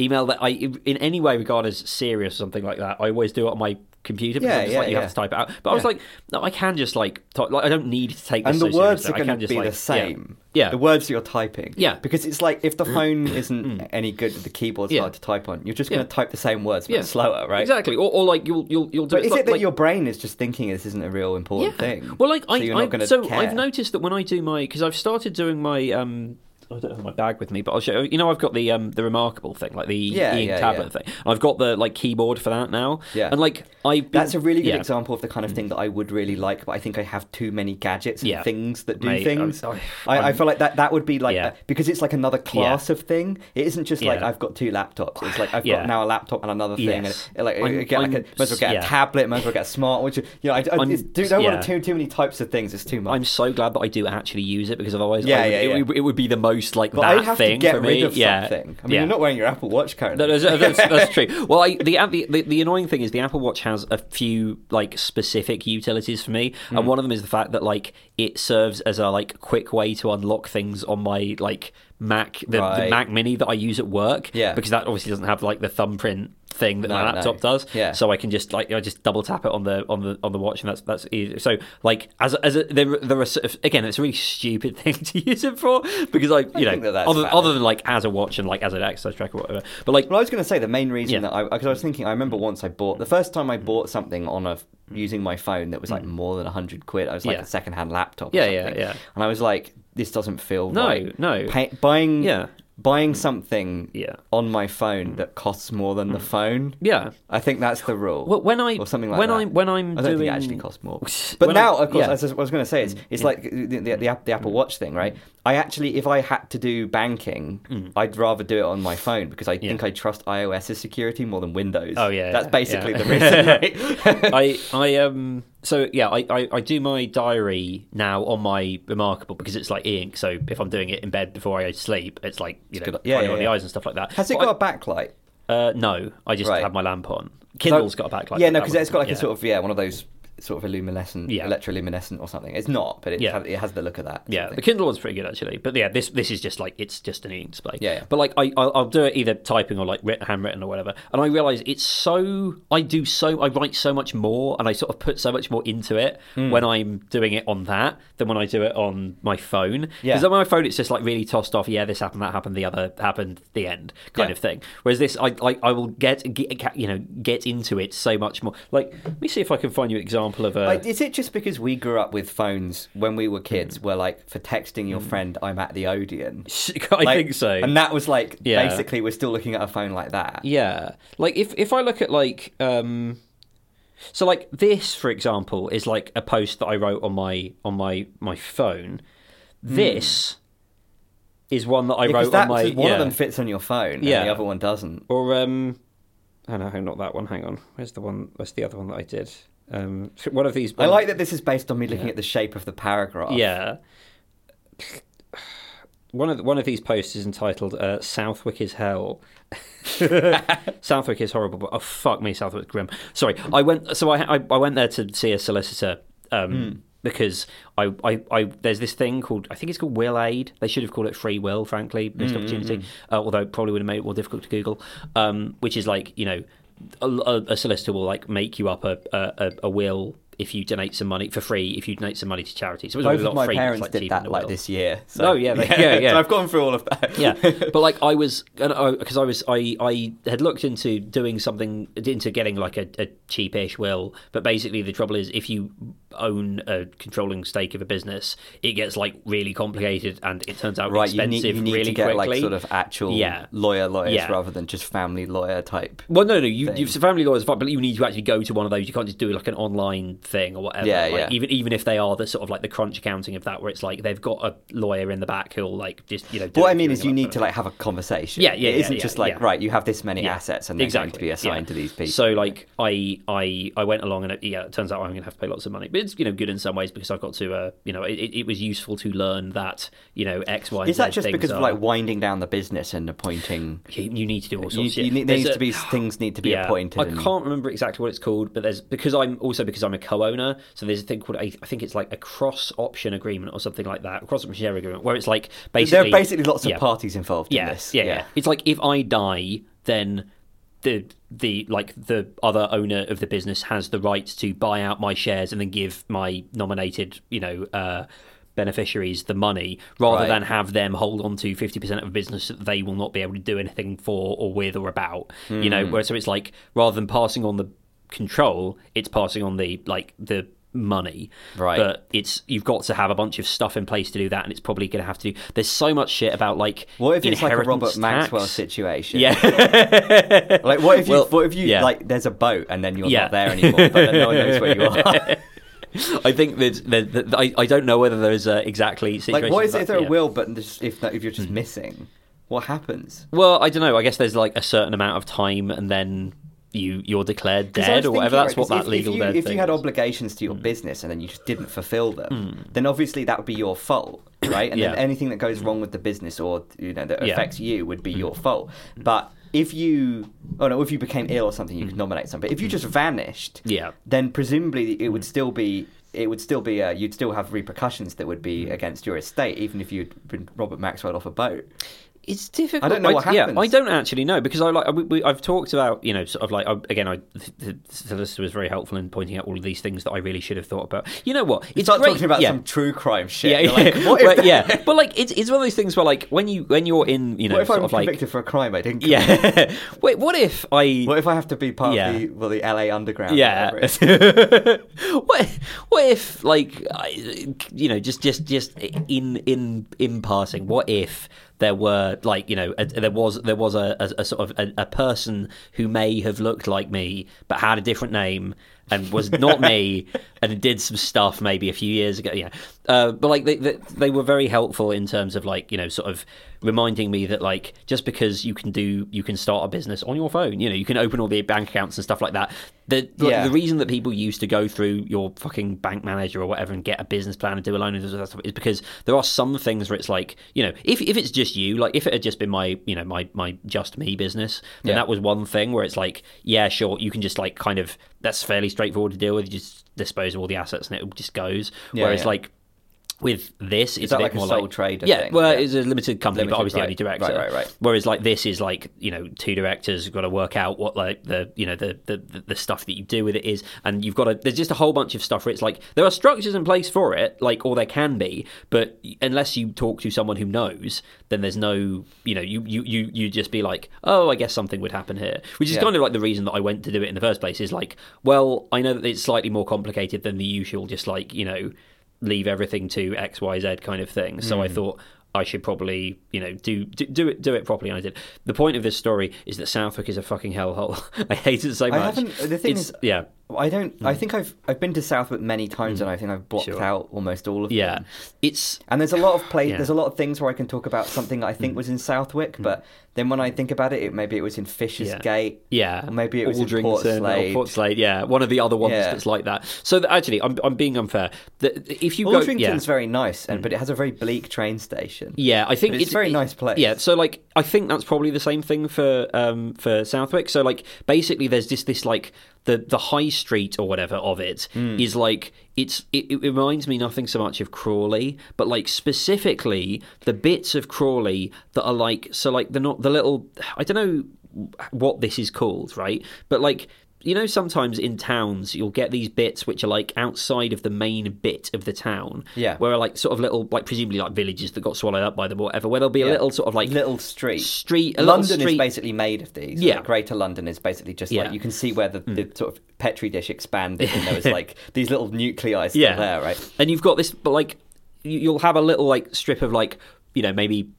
email that I in any way regard as serious or something like that, I always do it on my computer because Yeah, yeah, like you yeah. have to type it out. But I was like, no, I can just like, type, like I don't need to take this and the so words seriously. are going to be like, the same. Yeah. The words you're typing. Yeah. Mm. Because it's like if the phone isn't any good, the keyboard's hard to type on. You're just going to type the same words but Yeah. slower, right? Exactly, or, or like you'll you'll you'll do But it is like, it that like- your brain is just thinking this isn't a real important thing? Well, like so I, you're I not going to so care. I've noticed that when I do my because I've started doing my um. I don't have my bag with me, but I'll show you. know I've got the um the remarkable thing, like the Yeah, e-ink yeah, tablet yeah. thing. I've got the like keyboard for that now. Yeah. and like I That's a really good. Mm. example of the kind of thing that I would really like, but I think I have too many gadgets and things that do Mate, things. I- I, I, feel like that that would be like a- because it's like another class of thing. It isn't just like. I've got two laptops. It's like I've got now a laptop and another thing. Yes. And, like I'm- get like a, might as well get a tablet, might as well get a smart. Which you know, I, I do, don't want too too many types of things. It's too much. I'm so glad that I do actually use it because otherwise, Yeah, would, yeah, it, it would be the most like but that thing for rid me. of yeah. something. I mean, yeah. you're not wearing your Apple Watch currently. No, that's, that's, that's true. Well, I, the, the the annoying thing is the Apple Watch has a few like specific utilities for me, Hmm. and one of them is the fact that like it serves as a like quick way to unlock things on my like Mac, the, the Mac Mini that I use at work. Yeah. because that obviously doesn't have like the thumbprint thing that No, my no. laptop does. Yeah. so I can just like I just double tap it on the on the on the watch, and that's that's easy. So like as a- as a, there there are sort of, again, it's a really stupid thing to use it for because I you know think that other, valid. other than like as a watch and like as an exercise tracker or whatever, but like Well, I was going to say the main reason Yeah. that I because I was thinking I remember once I bought the first time I bought something on a using my phone that was like more than hundred quid. I was like Mm. Yeah. a second hand laptop. Yeah, yeah, something. yeah. And I was like, this doesn't feel No, right. no. Pay, buying Yeah. Buying something Yeah. on my phone that costs more than the phone. yeah. I think that's the rule. Well, when I or something like when that. I'm when I'm I don't doing think it actually costs more. But When now, I- of course, yeah. as I was going to say, it's it's like the, the, the, the Apple Watch thing, right? I actually, if I had to do banking, Mm. I'd rather do it on my phone because I think I trust iOS's security more than Windows. Oh yeah, that's yeah, basically yeah. the reason. Right? I I um so yeah I, I I do my diary now on my Remarkable because it's like e-ink. So if I'm doing it in bed before I go to sleep, it's like you know good. Yeah, yeah, on the eyes and stuff like that. Has it got a backlight? Uh, no, I just Right. have my lamp on. Kindle's got a backlight. Yeah, no, because it's got like doesn't, a sort of yeah, one of those sort of illuminescent, Yeah. electroluminescent or something. It's not, but it, Yeah. has, it has the look of that. Yeah, the. Kindle one's pretty good actually, but yeah, this this is just like it's just an e-ink display. Yeah, yeah. But like I I'll, I'll do it either typing or like written, handwritten or whatever, and I realize it's so I do so I write so much more, and I sort of put so much more into it Hmm. when I'm doing it on that than when I do it on my phone. Yeah. because on my phone it's just like really tossed off. Yeah, this happened, that happened, the other happened, the end kind Yeah. of thing. Whereas this, I like I will get, get you know get into it so much more. Like let me see if I can find you an example of a. Like, is it just because we grew up with phones when we were kids, where like for texting your friend, I'm at the Odeon? I Like, think so. And that was like Yeah. basically we're still looking at a phone like that. Yeah. Like if if I look at like um so like this for example is like a post that I wrote on my on my my phone. This is one that I Hmm. Yeah, wrote that, on my one yeah. of them fits on your phone, Yeah. and the other one doesn't. or um oh no, not that one. Hang on. Where's the one where's the other one that I did? Um one of these I like that this is based on me looking at the shape of the paragraph. Yeah. One of the, one of these posts is entitled uh, "Southwick is hell." Southwick is horrible, but oh fuck me, Southwick's grim. Sorry, I went. So I I, I went there to see a solicitor um, because I, I I there's this thing called I think it's called Will Aid. They should have called it Free Will, frankly, missed opportunity. Uh, although it probably would have made it more difficult to Google. Um, which is like you know, a, a, solicitor will like make you up a a, a will. If you donate some money for free, if you donate some money to charity, so it was Both a lot of my free, parents like did that like this year. So. Oh, yeah, they- yeah, yeah. so I've gone through all of that. yeah, but like I was, because I was, I, I had looked into doing something into getting like a, a cheapish will, but basically the trouble is if you own a controlling stake of a business, it gets like really complicated and it turns out right. You need you need really to get quickly. like sort of actual Yeah. lawyer lawyers Yeah. rather than just family lawyer type. Well, no, no. You, you've family lawyers, but you need to actually go to one of those. You can't just do like an online thing or whatever. Yeah, like, yeah. Even even if they are the sort of like the crunch accounting of that, where it's like they've got a lawyer in the back who'll like just you know. do What I mean is, you need to like have a conversation. Yeah, yeah, It yeah, isn't yeah, just like right, you have this many assets and they're going to be assigned to these people. So like I I I went along and it, yeah, it turns out I'm going to have to pay lots of money, but it's you know good in some ways because I've got to uh, you know it, it was useful to learn that you know X Y. is that just because of like winding down the business and appointing? you, you need to do all sorts. you of need, there needs a- to be things need to be appointed. I and- can't remember exactly what it's called, but there's because I'm also because I'm a co-owner, so there's a thing called I I think it's like a cross option agreement or something like that, cross option share agreement, where it's like basically there are basically lots of yeah. parties involved yeah, in this. Yeah, yeah, It's like if I die, then the the like the other owner of the business has the right to buy out my shares and then give my nominated, you know, uh, beneficiaries the money rather Right. than have them hold on to 50% of a business that they will not be able to do anything for or with or about you Hmm. know where so it's like rather than passing on the control it's passing on the like the money Right. but it's you've got to have a bunch of stuff in place to do that and it's probably going to have to do there's so much shit about like What if it's like a Robert tax. Maxwell situation? yeah Like what if you Well, what if you yeah. like there's a boat and then you're Yeah. not there anymore, but then no one knows where you are. I think that, that, that I, I don't know whether there's uh, exactly like what is it if there yeah. a will, but just, if if you're just missing, what happens? Well, I don't know. I guess there's like a certain amount of time, and then you you're declared dead or whatever. thinking, That's right, what that if, legal if you, dead if you had is. Hmm. obligations to your business and then you just didn't fulfill them, then obviously that would be your fault, right? And Yeah. then anything that goes wrong with the business or you know that Yeah. Hmm. affects you would be your fault. But if you, oh no, if you became ill or something, you could nominate somebody. If you just vanished, Hmm. Yeah. then presumably it would still be. It would still be. Uh, you'd still have repercussions that would Hmm. be against your estate, even if you'd been Robert Maxwell off a boat. It's difficult. I don't know what Yeah. I don't actually know because I like I, we, I've talked about you know sort of like I, again I the, the solicitor was very helpful in pointing out all of these things that I really should have thought about. You know what? It's Start great. talking about yeah. some true crime shit. yeah, yeah, like, what if yeah, but like it's it's one of those things where like when you when you're in you know What if sort I'm of like convicted for a crime I didn't yeah. Wait, what if I What if I have to be part Yeah. of the well the LA Underground? Yeah. whatever it is? what what if like I, you know just just just in in in passing what if there were like you know a, there was there was a, a, a sort of a, a person who may have looked like me but had a different name and was not me and it did some stuff maybe a few years ago yeah uh, but like they, they they were very helpful in terms of like you know sort of reminding me that like just because you can do you can start a business on your phone you know you can open all the bank accounts and stuff like that the like, Yeah. the reason that people used to go through your fucking bank manager or whatever and get a business plan and do a loan and stuff is because there are some things where it's like you know if, if it's just you like if it had just been my you know my my just me business then Yeah. that was one thing where it's like yeah sure you can just like kind of that's fairly straightforward to deal with you just dispose of all the assets and it just goes Yeah, whereas yeah. like with this, it's that a bit like a more sole like trader Yeah, thing? well, Yeah. it's a limited company, but obviously Limited, the only right. director. Right, right, right. Whereas like this is like you know two directors have got to work out what like the you know the, the the the stuff that you do with it is, and you've got to. There's just a whole bunch of stuff where it's like there are structures in place for it, like or there can be, but unless you talk to someone who knows, then there's no you know you you you you just be like oh I guess something would happen here, which is Yeah. kind of like the reason that I went to do it in the first place is like well I know that it's slightly more complicated than the usual just like you know leave everything to X Y Z kind of thing. So Hmm. I thought I should probably you know do, do do it do it properly, and I did. The point of this story is that Southwick is a fucking hellhole. I hate it so I much. haven't- the thing It's- is- yeah. I don't. I think I've I've been to Southwick many times, and I think I've blocked Hmm. Sure. out almost all of Yeah, them. Yeah, it's And there's a lot of play. Yeah. Hmm. There's a lot of things where I can talk about something I think was in Southwick, but then when I think about it, it maybe it was in Fisher's Yeah. Gate. Yeah, Or maybe it was in Aldrington Portslade. Port Slade, yeah, one of the other ones Yeah. that's like that. So that, actually, I'm I'm being unfair. The, if you go, Aldrington's yeah, Hmm. very nice, and but it has a very bleak train station. Yeah, I think But it's a very it- nice place. Yeah, so like I think that's probably the same thing for um for Southwick. So like basically, there's just this like the the high street or whatever of it is Hmm. like it's it, it reminds me nothing so much of Crawley, but like specifically the bits of Crawley that are like so like the not the little I don't know what this is called, right? But like you know, sometimes in towns you'll get these bits which are like outside of the main bit of the town, Yeah. where are like sort of little, like presumably like villages that got swallowed up by them or whatever, where there'll be a Yeah. little sort of like little street. street, a London street. is basically made of these. Yeah. Like Greater London is basically just Yeah. like you can see where the, the hmm. sort of petri dish expanded, and there was like these little nuclei still yeah, there, right? And you've got this, but like you'll have a little like strip of like you know maybe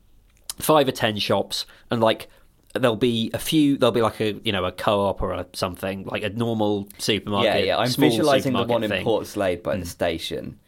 five or ten shops and like there'll be a few. There'll be like a you know a co-op or a something like a normal supermarket. yeah. Yeah, I'm visualizing the one in thing. Mm. Portslade by the station.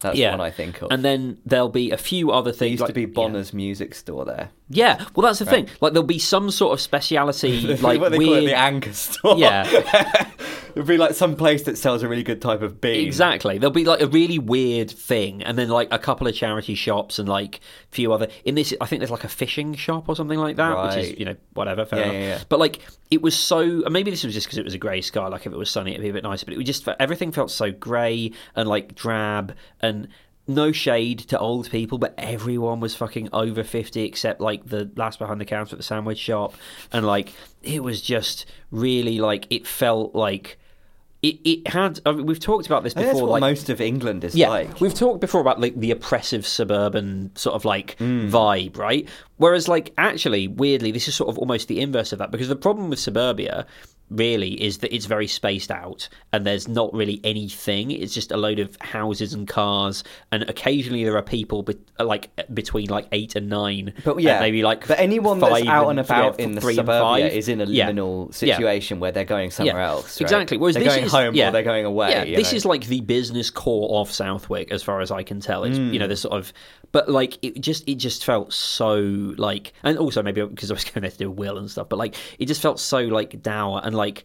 That's Yeah. the one I think of. And then there'll be a few other things there used like, to be yeah. Bonner's music store there. Yeah, well, that's the thing. Like, there'll be some sort of speciality, like what they weird. call it, the Angus store. Yeah. it'll be like some place that sells a really good type of bean. Exactly. There'll be like a really weird thing, and then like a couple of charity shops and like a few other. In this, I think there's like a fishing shop or something like that, which is you know whatever. Fair Yeah, enough. yeah, yeah. But like it was so. and Maybe this was just because it was a grey sky. Like if it was sunny, it'd be a bit nicer. But it was just everything felt so grey and like drab and. No shade to old people, but everyone was fucking over 50 except like the last behind the counter at the sandwich shop. And like, it was just really like, it felt like it, it had. I mean, we've talked about this before. that's what like, most of England is yeah, like. we've talked before about like the oppressive suburban sort of like Mm. vibe, right? Whereas, like, actually, weirdly, this is sort of almost the inverse of that because the problem with suburbia really is that it's very spaced out and there's not really anything. It's just a load of houses and cars, and occasionally there are people be- like between like eight and nine, But yeah, maybe like but anyone that's out and about yeah, in the and suburbia is in a liminal Yeah. situation where they're going somewhere else. right? Exactly. Whereas they're this going is, home yeah, or they're going away. Yeah, this know? is like the business core of Southwick, as far as I can tell. It's you know Mm. this sort of, but like it just it just felt so like, and also maybe because I was going there to do a will and stuff, but like it just felt so like dour and like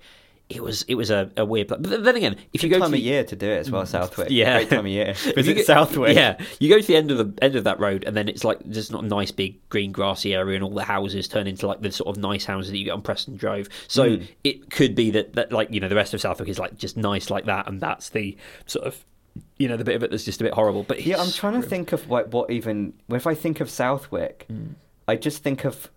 it was it was a, a weird. But then again, if you go time to of the, year to do it as well. Southwick, Yeah. great time of year. Visit go- Southwick. Yeah, you go to the end of the end of that road, and then it's like just not a nice big green grassy area, and all the houses turn into like the sort of nice houses that you get on Preston Drove. So Hmm. it could be that that like you know the rest of Southwick is like just nice like that, and that's the sort of you know the bit of it that's just a bit horrible. But Yeah, I'm trying to think of what, what even. If I think of Southwick, Hmm. I just think of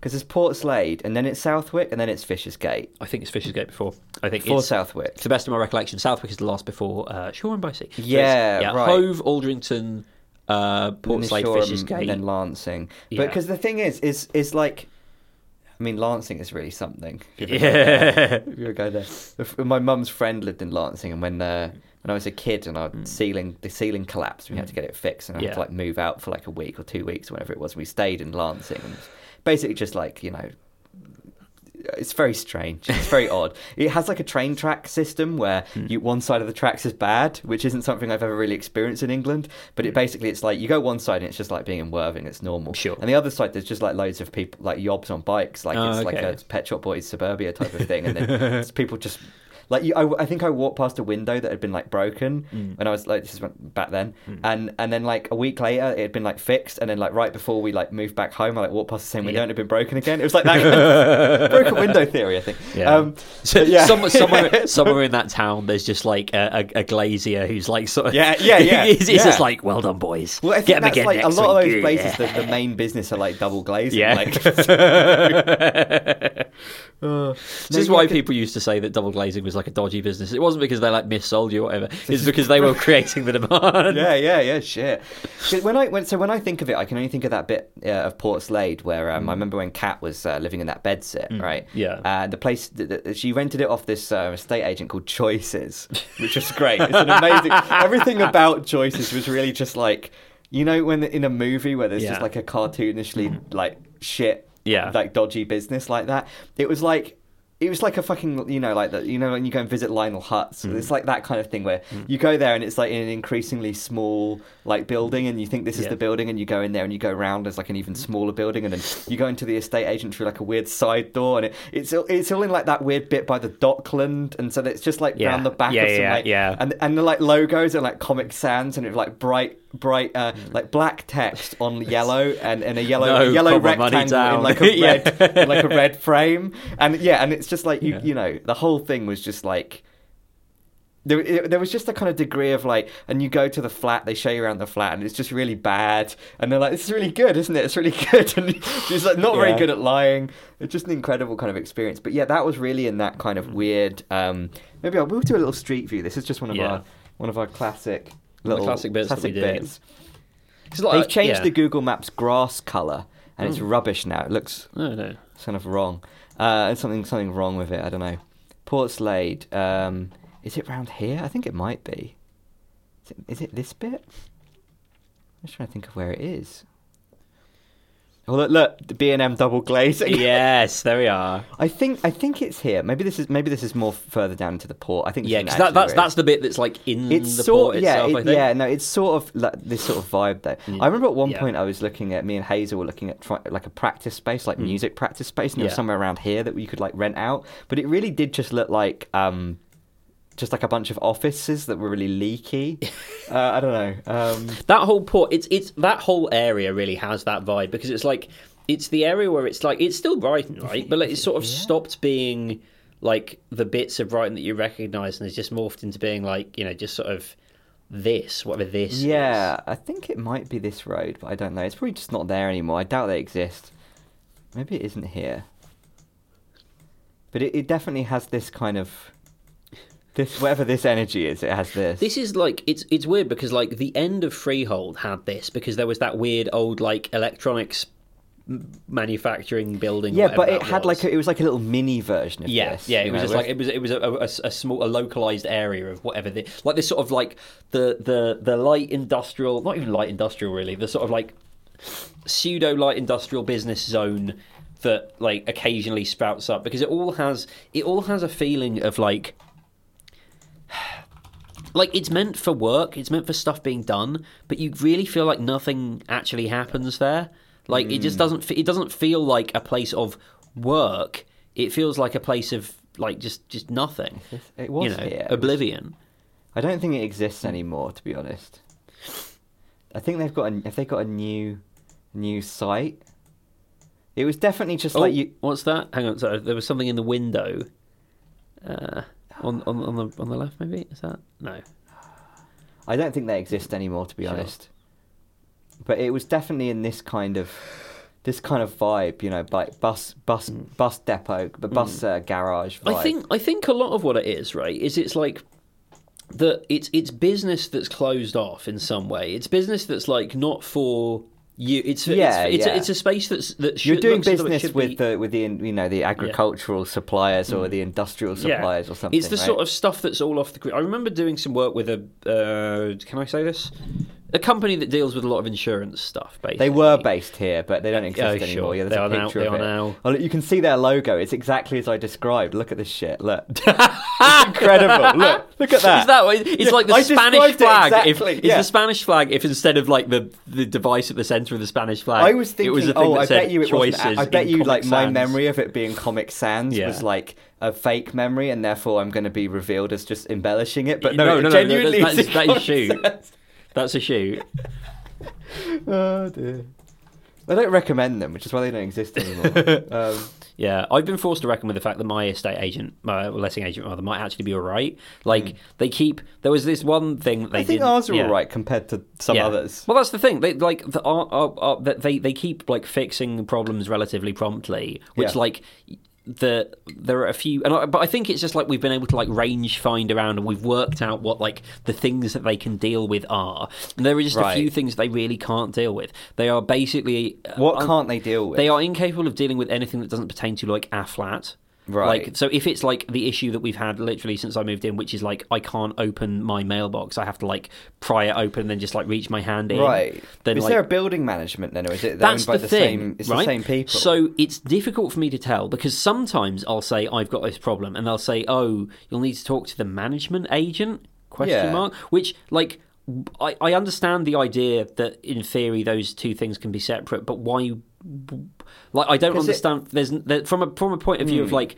because it's Portslade and then it's Southwick and then it's Fishersgate. I think it's Fishersgate before. I think For it's, Southwick. to the best of my recollection, Southwick is the last before uh, Shoreham by Sea. So Yeah, yeah, right. Hove, Aldrington, uh, Portslade, Shoreham, Fishersgate. and then Lancing. Yeah. But because the thing is, is is like, I mean, Lancing is really something. Yeah. if you go there, my mum's friend lived in Lancing, and when uh, when I was a kid and our ceiling the ceiling collapsed, we had to get it fixed, and I had Hmm. To like move out for like a week or two weeks, or whatever it was. We stayed in Lancing, and basically just like you know. It's very strange. It's very odd. It has like a train track system where Hmm. you, one side of the tracks is bad, which isn't something I've ever really experienced in England. But it basically it's like you go one side and it's just like being in Worthing, it's normal. Sure. And the other side there's just like loads of people like yobs on bikes, like Oh, it's like a Pet Shop Boys suburbia type of thing, and then people just like you. I, I think I walked past a window that had been like broken, Mm. and I was like, this is back then, and and then like a week later it had been like fixed, and then like right before we like moved back home, I like walked past the same window Yeah. and it had been broken again. It was like that broken window theory, I think. Yeah. Um, So yeah. somewhere, somewhere, somewhere in that town, there's just like a, a, a glazier who's like sort of Yeah, yeah, yeah, he's, he's just yeah. like, well done, boys. Well, I think Get that's again like a lot of week." those places. Yeah. The, the main business are like double glazing. Yeah. Like, Uh, This no, is why at- people used to say that double glazing was like a dodgy business. It wasn't because they like missold you or whatever. It's because they were creating the demand. yeah, yeah, yeah, Shit. When I when, so when I think of it, I can only think of that bit uh, of Portslade where um, I remember when Kat was uh, living in that bed sit, right? yeah. And the place th- th- she rented it off this uh, estate agent called Choices, which was great. It's an amazing. everything about Choices was really just like you know when in a movie where there's just like a cartoonishly like shit, Yeah. like dodgy business like that. It was like. It was like a fucking, you know, like that. You know, when you go and visit Lionel Hutz, Mm. it's like that kind of thing where you go there and it's like in an increasingly small like building, and you think this is Yeah. the building, and you go in there and you go around as like an even smaller building, and then you go into the estate agent through like a weird side door, and it, it's all- it's all in like that weird bit by the Dockland, and so it's just like Yeah. down the back Yeah, of some yeah, like yeah. and and the like logos are like Comic Sans, and it's like bright bright uh, like black text on yellow and, and a yellow Mm. No, a yellow put my money rectangle in like a red in like a red frame, and yeah, and it's just like you Yeah. you know the whole thing was just like there, it- there was just a kind of degree of like, and you go to the flat, they show you around the flat, and it's just really bad, and they're like, "This is really good, isn't it? It's really good," and she's like, not very good at lying. It's just an incredible kind of experience. But yeah, that was really in that kind of weird. Um, maybe I'll we'll do a little street view. This is just one of Yeah. our one of our classic little classic bits classic bits. like, They've changed yeah. the Google Maps grass color, and it's Mm. rubbish now. It looks No, no. kind of wrong. Uh, something something wrong with it. I don't know. Portslade. Um, is it round here? I think it might be. Is it, is it this bit? I'm just trying to think of where it is. Oh, look, look, the B and M double glazing. yes, there we are. I think I think it's here. Maybe this is maybe this is more further down into the port. I think Yeah, because that, that's that's the bit that's like in it's the sort port yeah itself. it- I think. yeah no it's sort of like this sort of vibe though i remember at one Yeah. point i was looking at me and hazel were looking at try, like a practice space like music practice space and there was Mm. Somewhere around here that you could like rent out but it really did just look like um just like a bunch of offices that were really leaky. Uh, i don't know um that whole port it's it's that whole area really has that vibe because it's like it's the area where it's like it's still Brighton, right? But like, it's sort of stopped being like the bits of Brighton that you recognise and it's just morphed into being like you know just sort of this whatever this is. yeah i think it might be this road but i don't know. It's probably just not there anymore. I doubt they exist. Maybe it isn't here. But it, it definitely has this kind of this whatever this energy is it has this This is like it's it's weird because like the end of Freehold had this because there was that weird old like electronics manufacturing building. Yeah, but it had was. like a, it was like a little mini version of Yeah, this. yeah. It was know, just like it was. It was a, a, a small, a localized area of whatever the like this sort of like the the the light industrial, not even light industrial, really. The sort of like pseudo light industrial business zone that like occasionally sprouts up because it all has it all has a feeling of like like it's meant for work it's meant for stuff being done but you really feel like nothing actually happens there like it just doesn't fe- it doesn't feel like a place of work it feels like a place of like just just nothing it was you know here. oblivion I don't think it exists anymore, to be honest. I think they've got a, have they got a new new site? It was definitely just oh like you. what's that hang on sorry there was something in the window uh on, on on the on the left maybe is that no I don't think they exist anymore, to be Sure. honest. But it was definitely in this kind of this kind of vibe, you know, like bus bus bus depot, the bus uh, garage. Vibe. Mm. I think I think a lot of what it is, right, is it's like that it's it's business that's closed off in some way. It's business that's like not for you. It's Yeah, it's, it's, yeah. a, it's a space that's that should, You're doing looks as though it business with be- the with the you know the agricultural suppliers or the industrial suppliers or something. It's the right? sort of stuff that's all off the grid. I remember doing some work with a. Uh, can I say this? A company that deals with a lot of insurance stuff. Basically, They were based here, but they don't exist Oh, sure. anymore. Yeah, there's They a now- picture they of are it. now. Oh, look, you can see their logo. It's exactly as I described. Look at this shit. Look, incredible. Look, look at that. Is that it's like the I Spanish it flag? exactly, If, yeah. It's the Spanish flag. If instead of like the the device at the center of the Spanish flag, I was thinking, it was a thing oh, I bet you it choices I bet you, like my memory of it being Comic Sans Yeah. was like a fake memory, and therefore I'm going to be revealed as just embellishing it. But no, no, it no, no, genuinely that is, is that is shoot. That's a shoot. Oh dear. I don't recommend them, which is why they don't exist anymore. um, Yeah, I've been forced to reckon with the fact that my estate agent, my letting agent rather, might actually be all right. Like they keep. There was this one thing that they. I think ours are yeah. all right compared to some Yeah. others. Well, that's the thing. They like the, are, are, are, that they they keep like fixing problems relatively promptly, which Yeah. like the there are a few, and I, but I think it's just like we've been able to like range find around, and we've worked out what like the things that they can deal with are, and there are just a few things they really can't deal with. They are basically uh, What un- can't they deal with? They are incapable of dealing with anything that doesn't pertain to like a flat. Right. Like so if it's like the issue that we've had literally since I moved in, which is like I can't open my mailbox. I have to like pry it open and then just like reach my hand in. Right. Then is like there a building management then, or is it that's owned by the, the, thing, same? It's right? the same people. So it's difficult for me to tell because sometimes I'll say I've got this problem, and they'll say, "Oh, you'll need to talk to the management agent?" Question Yeah. mark. Which like. I, I understand the idea that in theory those two things can be separate, but why? Like I don't 'Cause it- understand. There's there, from a from a point of view of like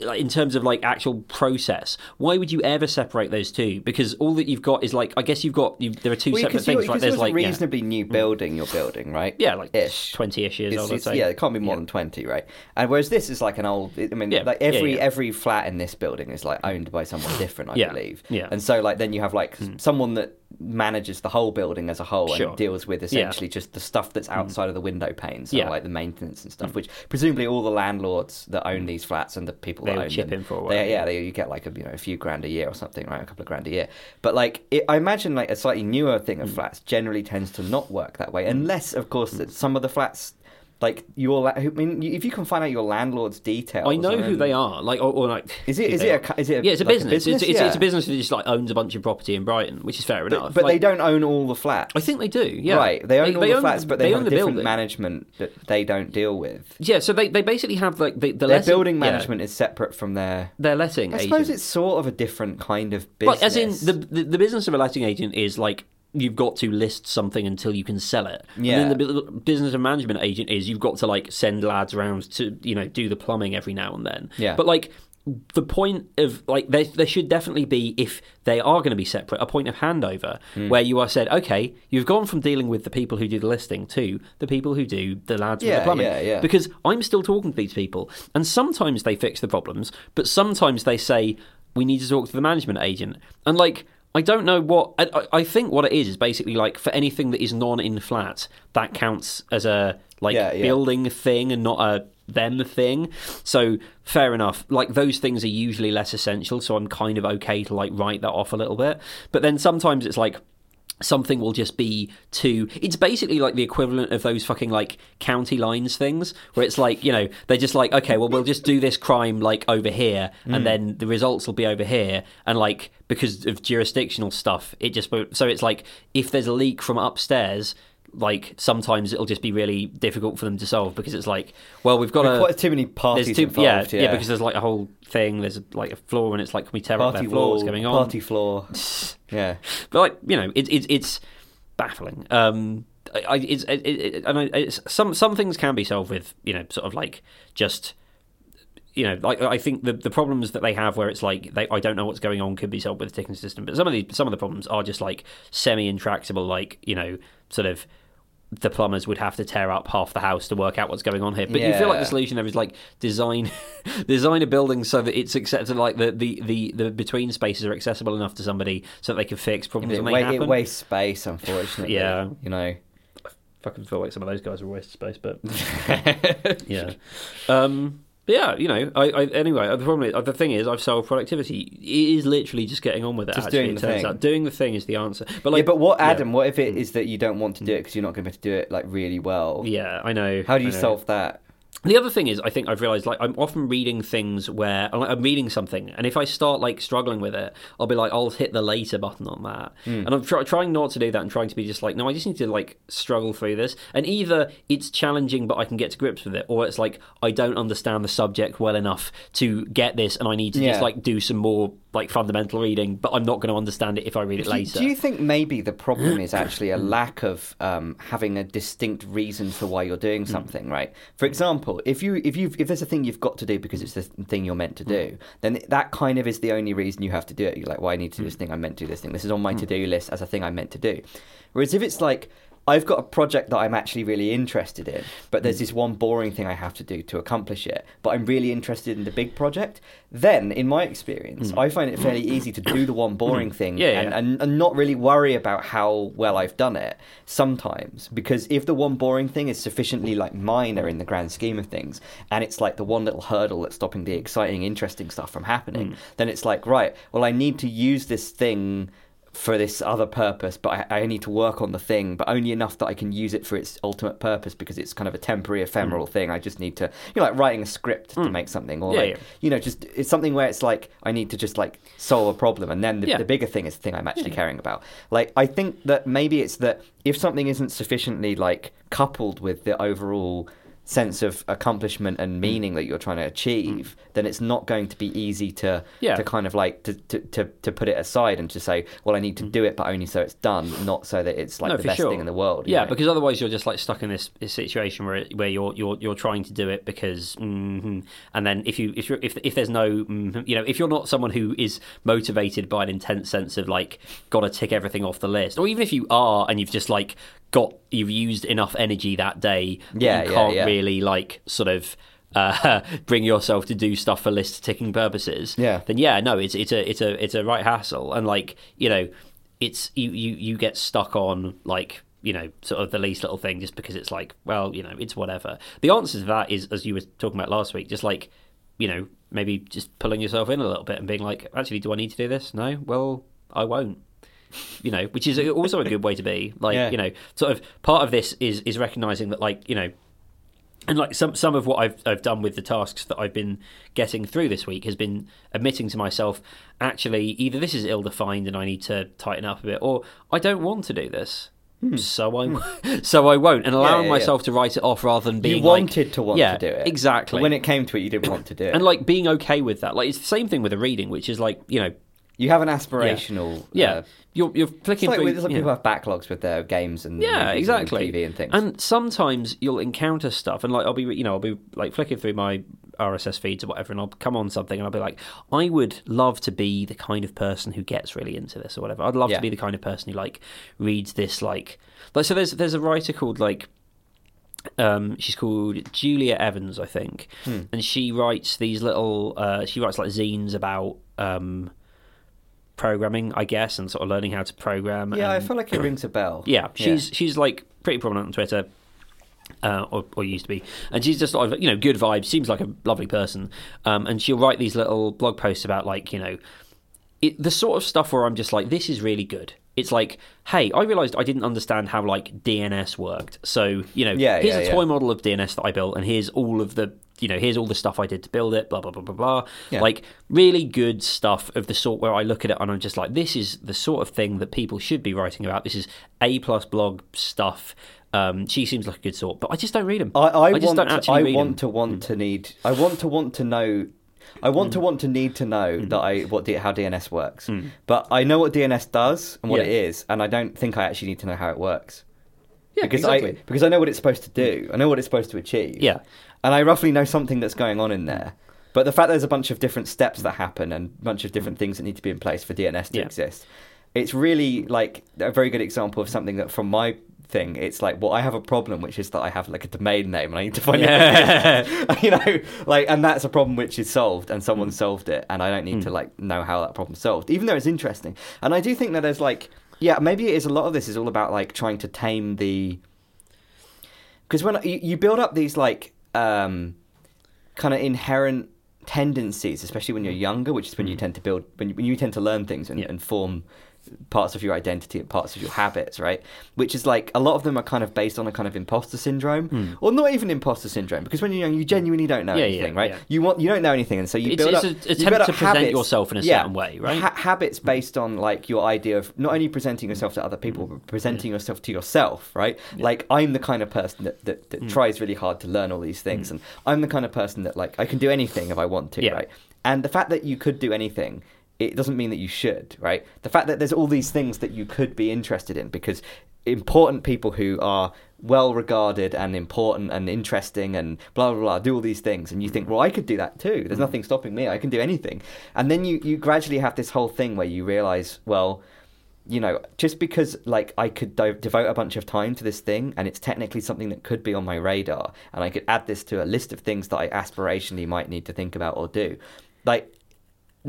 like in terms of like actual process, why would you ever separate those two? Because all that you've got is like I guess you've got you, there are two Well, separate things, right? There's like a yeah. reasonably new building you're building, right? yeah, like ish. twenty-ish years It's- old. It's- yeah, it can't be more Yeah. than twenty, right? And whereas this is like an old. I mean, Yeah, like every every flat in this building is like owned by someone different, I believe. yeah. Hmm. And so like then you have like someone that manages the whole building as a whole Sure. and deals with essentially just the stuff that's mm. outside of the window panes, so. Yeah. Like the maintenance and stuff. Mm. Which presumably all the landlords that own these flats and the people They that own chip them, in for a they- while, yeah, they, you get like a you know a few grand a year or something, right? A couple of grand a year. But like it, I imagine like a slightly newer thing of mm. flats generally tends to not work that way, unless of course that some of the flats like your. I mean, if you can find out your landlord's details, I know who they are. Like, or, or like, Is it? Is it? A, is it? A, yeah, it's a like business. It's, it's, yeah. it's a business that just like owns a bunch of property in Brighton, which is fair enough. But Like, they don't own all the flats. I think they do. Yeah, Right, they own all the flats, but they, have own a the different building. management that they don't deal with. Yeah, so they, they basically have like the, the Their letting- building yeah, management is separate from their. their letting I agent. suppose it's sort of a different kind of business. as in the, the the business of a letting agent is like you've got to list something until you can sell it. Yeah. And then the business and management agent is you've got to like send lads around to you know do the plumbing every now and then. Yeah. But like the point of like there there should definitely be if they are going to be separate a point of handover Hmm. where you are said okay you've gone from dealing with the people who do the listing to the people who do the lads with the plumbing yeah, yeah. because I'm still talking to these people, and sometimes they fix the problems, but sometimes they say we need to talk to the management agent, and like. I don't know what I, I- think. What it is is basically like for anything that is non-in flat, that counts as a like Yeah, yeah. building thing and not a them thing. So fair enough. Like those things are usually less essential, so I'm kind of okay to like write that off a little bit. But then sometimes it's like something will just be too it's basically like the equivalent of those fucking like county lines things where it's like you know they're just like okay well we'll just do this crime like over here and mm. then the results will be over here and like because of jurisdictional stuff it just so it's like if there's a leak from upstairs like sometimes it'll just be really difficult for them to solve because it's like well we've got a quite too many parties there's two, involved. yeah, yeah, because there's like a whole thing. There's like a floor, and it's like, can we tear up party their floor? What's going on? party floor. yeah, But like you know, it's it's it's baffling. Um, I, I it's it, it, and I, it's, some some things can be solved with you know sort of like just you know like I think the the problems that they have where it's like they I don't know what's going on could be solved with a ticking system. But some of the some of the problems are just like semi intractable. Like you know sort of. The plumbers would have to tear up half the house to work out what's going on here. But you feel like the solution there is like design design a building so that it's acceptable like the, the, the, the between spaces are accessible enough to somebody so that they can fix problems it, wa- it wastes space, unfortunately. Yeah. you know. I fucking feel like some of those guys are a waste of space, but yeah. Um, but yeah, you know. I, I anyway. The problem is, the thing is, I've solved productivity. It is literally just getting on with it. Just actually, doing it the turns thing. out doing the thing is the answer. But like, yeah, but what, yeah. Adam? What if it mm. is that you don't want to do it mm. because you're not going to be able to do it like really well? Yeah, I know. How do you solve that? The other thing is, I think I've realised, like, I'm often reading things where I'm, like, I'm reading something, and if I start like struggling with it, I'll be like, I'll hit the later button on that, Hmm. and I'm try- trying not to do that, and trying to be just like, no, I just need to like struggle through this, and either it's challenging, but I can get to grips with it, or it's like I don't understand the subject well enough to get this, and I need to Yeah. just like do some more like fundamental reading, but I'm not going to understand it if I read it Do, later. do you think maybe the problem is actually a lack of um, having a distinct reason for why you're Hmm. doing something, right? For example, if you if you if there's a thing you've got to do because it's the thing you're meant to Hmm. do, then that kind of is the only reason you have to do it. You're like, well, I need to do Hmm. this thing. I'm meant to do this thing. This is on my to do list as a thing I'm meant to do. Whereas if it's like I've got a project that I'm actually really interested in, but Hmm. there's this one boring thing I have to do to accomplish it, but I'm really interested in the big project, then in my experience, I find it fairly easy to do the one boring thing Hmm. Yeah, and, and, and not really worry about how well I've done it sometimes. Because if the one boring thing is sufficiently like minor in the grand scheme of things, and it's like the one little hurdle that's stopping the exciting, interesting stuff from happening, Hmm. then it's like, right, well, I need to use this thing for this other purpose, but I, I need to work on the thing, but only enough that I can use it for its ultimate purpose because it's kind of a temporary, ephemeral mm. thing. I just need to, you know, like writing a script to mm. make something, or. Yeah, like, yeah. you know, just it's something where it's like I need to just like solve a problem, and then the, Yeah. the bigger thing is the thing I'm actually caring about. Like I think that maybe it's that if something isn't sufficiently like coupled with the overall sense of accomplishment and meaning that you're trying to achieve, then it's not going to be easy to Yeah. to kind of like to, to, to, to put it aside and to say, well, I need to do it, but only so it's done, not so that it's like No, the best sure. thing in the world. Yeah, know? because otherwise you're just like stuck in this, this situation where where you're you're you're trying to do it because, mhm. and then if you if you if if there's no, mhm, you know, if you're not someone who is motivated by an intense sense of like got to tick everything off the list, or even if you are and you've just like got you've used enough energy that day, that Yeah, you yeah, can't yeah. really like sort of. Uh, bring yourself to do stuff for list ticking purposes. Yeah. Then yeah, no, it's it's a it's a it's a right hassle, and like you know, it's you you you get stuck on like you know sort of the least little thing just because it's like well you know it's whatever the answer to that is as you were talking about last week just like you know maybe just pulling yourself in a little bit and being like actually do i need to do this no well i won't you know which is also a good way to be like Yeah. you know sort of part of this is is recognizing that like you know and like some some of what I've I've done with the tasks that I've been getting through this week has been admitting to myself, actually, either this is ill defined and I need to tighten up a bit, or I don't want to do this. So I, so I won't, and allowing Hmm. yeah, yeah. myself to write it off rather than being you wanted like- to want to do it exactly. But when it came to it, you didn't want to do it. and like being okay with that, like it's the same thing with a reading, which is like you know, you have an aspirational. yeah, uh, you're you're it's flicking like, through. it's like people have backlogs with their games and Yeah, exactly. and TV and things. And sometimes you'll encounter stuff, and like I'll be, you know, I'll be like flicking through my RSS feeds or whatever, and I'll come on something, and I'll be like, I would love to be the kind of person who gets really into this or whatever. I'd love Yeah. to be the kind of person who like reads this, like, like so. There's there's a writer called like. Um, she's called Julia Evans, I think, Hmm. and she writes these little. Uh, she writes like zines about um, programming, I guess, and sort of learning how to program. yeah, I feel like it rings a bell. yeah, she's she's like pretty prominent on Twitter. Uh, or, or used to be, and she's just sort of you know good vibes. Seems like a lovely person, um, and she'll write these little blog posts about like you know it, the sort of stuff where I'm just like, this is really good. It's like, hey, I realised I didn't understand how like DNS worked. So you know, Yeah, here's yeah, a yeah. toy model of DNS that I built, and here's all of the you know, here's all the stuff I did to build it. Blah blah blah blah blah. Yeah. Like really good stuff of the sort where I look at it and I'm just like, this is the sort of thing that people should be writing about. This is a plus blog stuff. Um, she seems like a good sort, but I just don't read them. I, I, just want don't to, actually I read want them. to want mm. to need I want to want to know I want to mm. want to need to know mm. that I what how DNS works. But I know what DNS does and what Yeah. it is, and I don't think I actually need to know how it works. Yeah, because exactly. I because I know what it's supposed to do. I know what it's supposed to achieve. Yeah. And I roughly know something that's going on in there. But the fact there's a bunch of different steps that happen and a bunch of different things that need to be in place for DNS to Yeah. exist, it's really like a very good example of something that from my thing, it's like, well, I have a problem, which is that I have like a domain name and I need to find Yeah. out, you know, like, and that's a problem which is solved and someone Mm. solved it, and I don't need to like know how that problem's solved, even though it's interesting. And I do think that there's like, yeah, maybe it is a lot of this is all about like trying to tame the because when you, you build up these like um, kind of inherent tendencies, especially when you're younger, which is when you tend to build when you, when you tend to learn things and, Mm. Yeah. and form parts of your identity and parts of your habits, right? Which is like a lot of them are kind of based on a kind of imposter syndrome, or not even imposter syndrome, because when you're young, you genuinely don't know Hmm. Yeah, anything, yeah, right? yeah. You want you don't know anything, and so you It's- build it's up. an attempt to present habits- yourself in a certain way, right? ha- habits based on like your idea of not only presenting yourself to other people, but presenting yourself to yourself, right? Like I'm the kind of person that that, Hmm. that tries really hard to learn all these things, and I'm the kind of person that like I can do anything if I want to, right? And the fact that you could do anything. It doesn't mean that you should, right? The fact that there's all these things that you could be interested in because important people who are well regarded and important and interesting and blah blah blah do all these things and you think well i could do that too. There's mm. nothing stopping me. I can do anything. And then you you gradually have this whole thing where you realize well you know just because like i could do- devote a bunch of time to this thing and it's technically something that could be on my radar and i could add this to a list of things that i aspirationally might need to think about or do like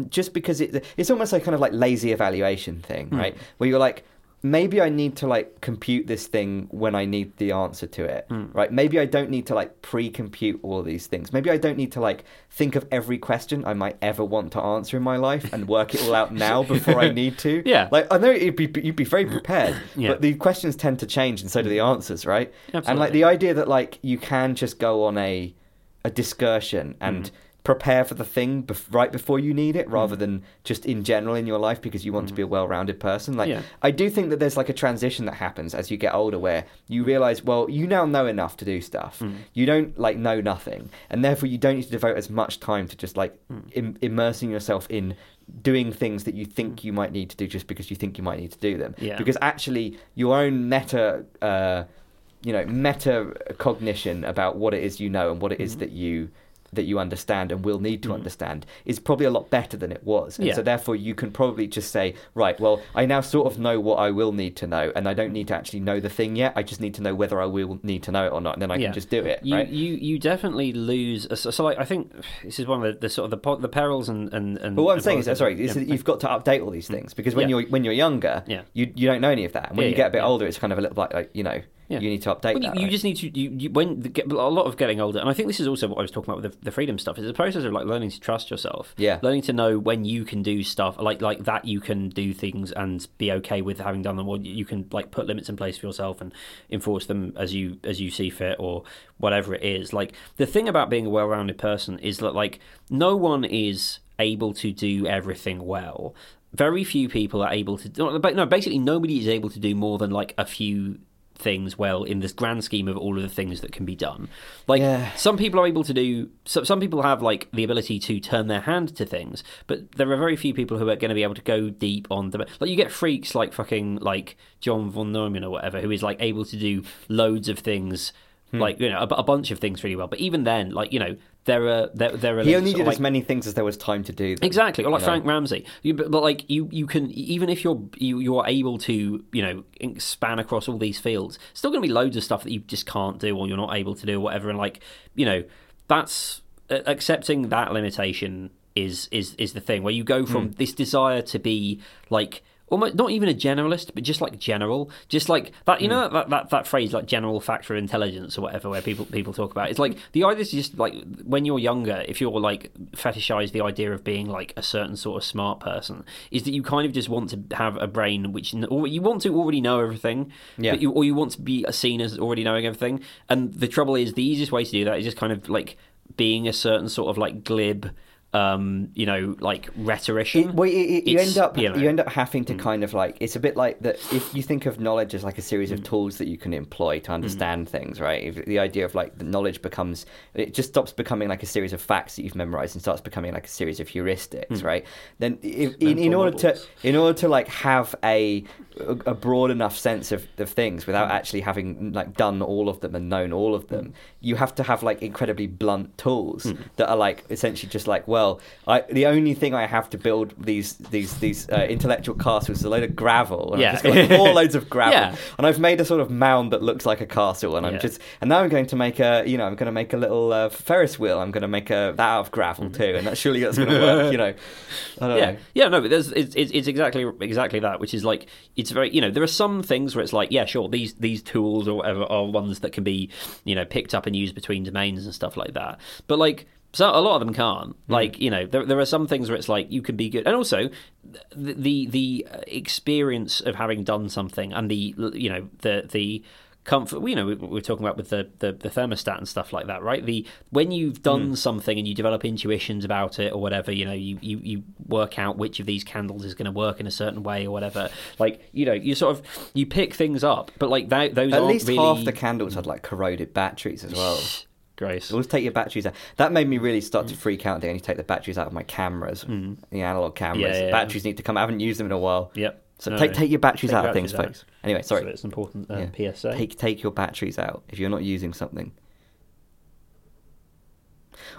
just because it, it's almost like kind of like lazy evaluation thing, Hmm. right? Where you're like, maybe I need to like compute this thing when I need the answer to it, Hmm. right? Maybe I don't need to like pre-compute all these things. Maybe I don't need to like think of every question I might ever want to answer in my life and work it all out now before I need to. Yeah. like I know it'd be you'd be very prepared, Yeah. but the questions tend to change and so do the answers, right? Absolutely. And like the idea that like you can just go on a a discursion and Mm-hmm. Prepare for the thing bef- right before you need it Mm. rather than just in general in your life because you want to be a well-rounded person like Yeah. i do think that there's like a transition that happens as you get older where you realize well you now know enough to do stuff Mm. you don't like know nothing and therefore you don't need to devote as much time to just like Mm. Im- immersing yourself in doing things that you think you might need to do just because you think you might need to do them Yeah. because actually your own meta uh, you know meta cognition about what it is you know and what it is that you that you understand and will need to mm-hmm. understand is probably a lot better than it was and Yeah. so therefore you can probably just say right well i now sort of know what i will need to know and i don't need to actually know the thing yet i just need to know whether i will need to know it or not and then i Yeah. can just do it You, right you you definitely lose. So, so like I think this is one of the, the sort of the the perils and and. and but what I'm saying is, positives. sorry, is that you've got to update all these mm. things because when Yeah. you're when you're younger, Yeah. you you don't know any of that. And when Yeah, you yeah, get a bit yeah. older, it's kind of a little like, like you know, Yeah. you need to update Well, you, that. you right? just need to you, you when the, get, a lot of getting older, and I think this is also what I was talking about with the, the freedom stuff. Is the process of like learning to trust yourself. Yeah. learning to know when you can do stuff like like that. You can do things and be okay with having done them, or you can like put limits in place for yourself and enforce them as you as you see fit, or whatever it is. Like the thing about being a well-rounded person is that like no one is able to do everything well. Very few people are able to. No, basically nobody is able to do more than like a few things well in this grand scheme of all of the things that can be done. Like Yeah. some people are able to do. So, some people have like the ability to turn their hand to things, but there are very few people who are going to be able to go deep on the. Like you get freaks like fucking like John von Neumann or whatever, who is like able to do loads of things. Hmm. Like you know, a, a bunch of things really well, but even then, like you know, there are there there are he like, only did of, as many things as there was time to do. Them. Exactly, or like know? Frank Ramsey. You, but, but like you, you can even if you're you you are able to you know span across all these fields. Still going to be loads of stuff that you just can't do or you're not able to do or whatever. And like you know that's uh, accepting that limitation is is is the thing where you go from this desire to be like almost not even a generalist, but just like general, just like that. You hmm. know that, that that phrase like general factor of intelligence or whatever, where people people talk about. It's like the idea is just like when you're younger, if you're like fetishize the idea of being like a certain sort of smart person, is that you kind of just want to have a brain which or you want to already know everything, Yeah. but you or you want to be seen as already knowing everything. And the trouble is, the easiest way to do that is just kind of like being a certain sort of like glib. Um, you know, like rhetorician. It, well, it, it, you end up you know- you end up having to mm. kind of like it's a bit like that. If you think of knowledge as like a series of mm. tools that you can employ to mm. understand things, right? If the idea of like the knowledge becomes it just stops becoming like a series of facts that you've memorized and starts becoming like a series of heuristics, right? Then if, in, in order models. to in order to like have a a broad enough sense of, of things without actually having like done all of them and known all of them, you have to have like incredibly blunt tools that are like essentially just like, well, I, the only thing I have to build these these these uh, intellectual castles is a load of gravel, and Yeah. I've just got like, four loads of gravel, Yeah. and I've made a sort of mound that looks like a castle, and I'm Yeah. just and now I'm going to make a you know I'm going to make a little uh, Ferris wheel, I'm going to make a that out of gravel too, and that surely that's going to work, you know. I don't yeah, know. yeah, no, but there's it's, it's it's exactly exactly that, which is like it's very you know there are some things where it's like yeah, sure, these these tools or whatever are ones that can be you know picked up and used between domains and stuff like that, but like. So a lot of them can't. Hmm. Like you know, there there are some things where it's like you can be good, and also the the, the experience of having done something and the you know the the comfort. You know, we, we we're talking about with the, the the thermostat and stuff like that, right? The when you've done hmm. something and you develop intuitions about it or whatever, you know, you you, you work out which of these candles is going to work in a certain way or whatever. Like you know, you sort of you pick things up, but like that, those At least really half the candles had like corroded batteries as well. Grace. Always take your batteries out. That made me really start to freak out. They only take the batteries out of my cameras, the analog cameras. Yeah, yeah, yeah. batteries need to come. I haven't used them in a while. Yep. So No, take take your batteries Take out your of things, batteries folks. Anyway, sorry. So it's important uh, Yeah. PSA. Take take your batteries out if you're not using something.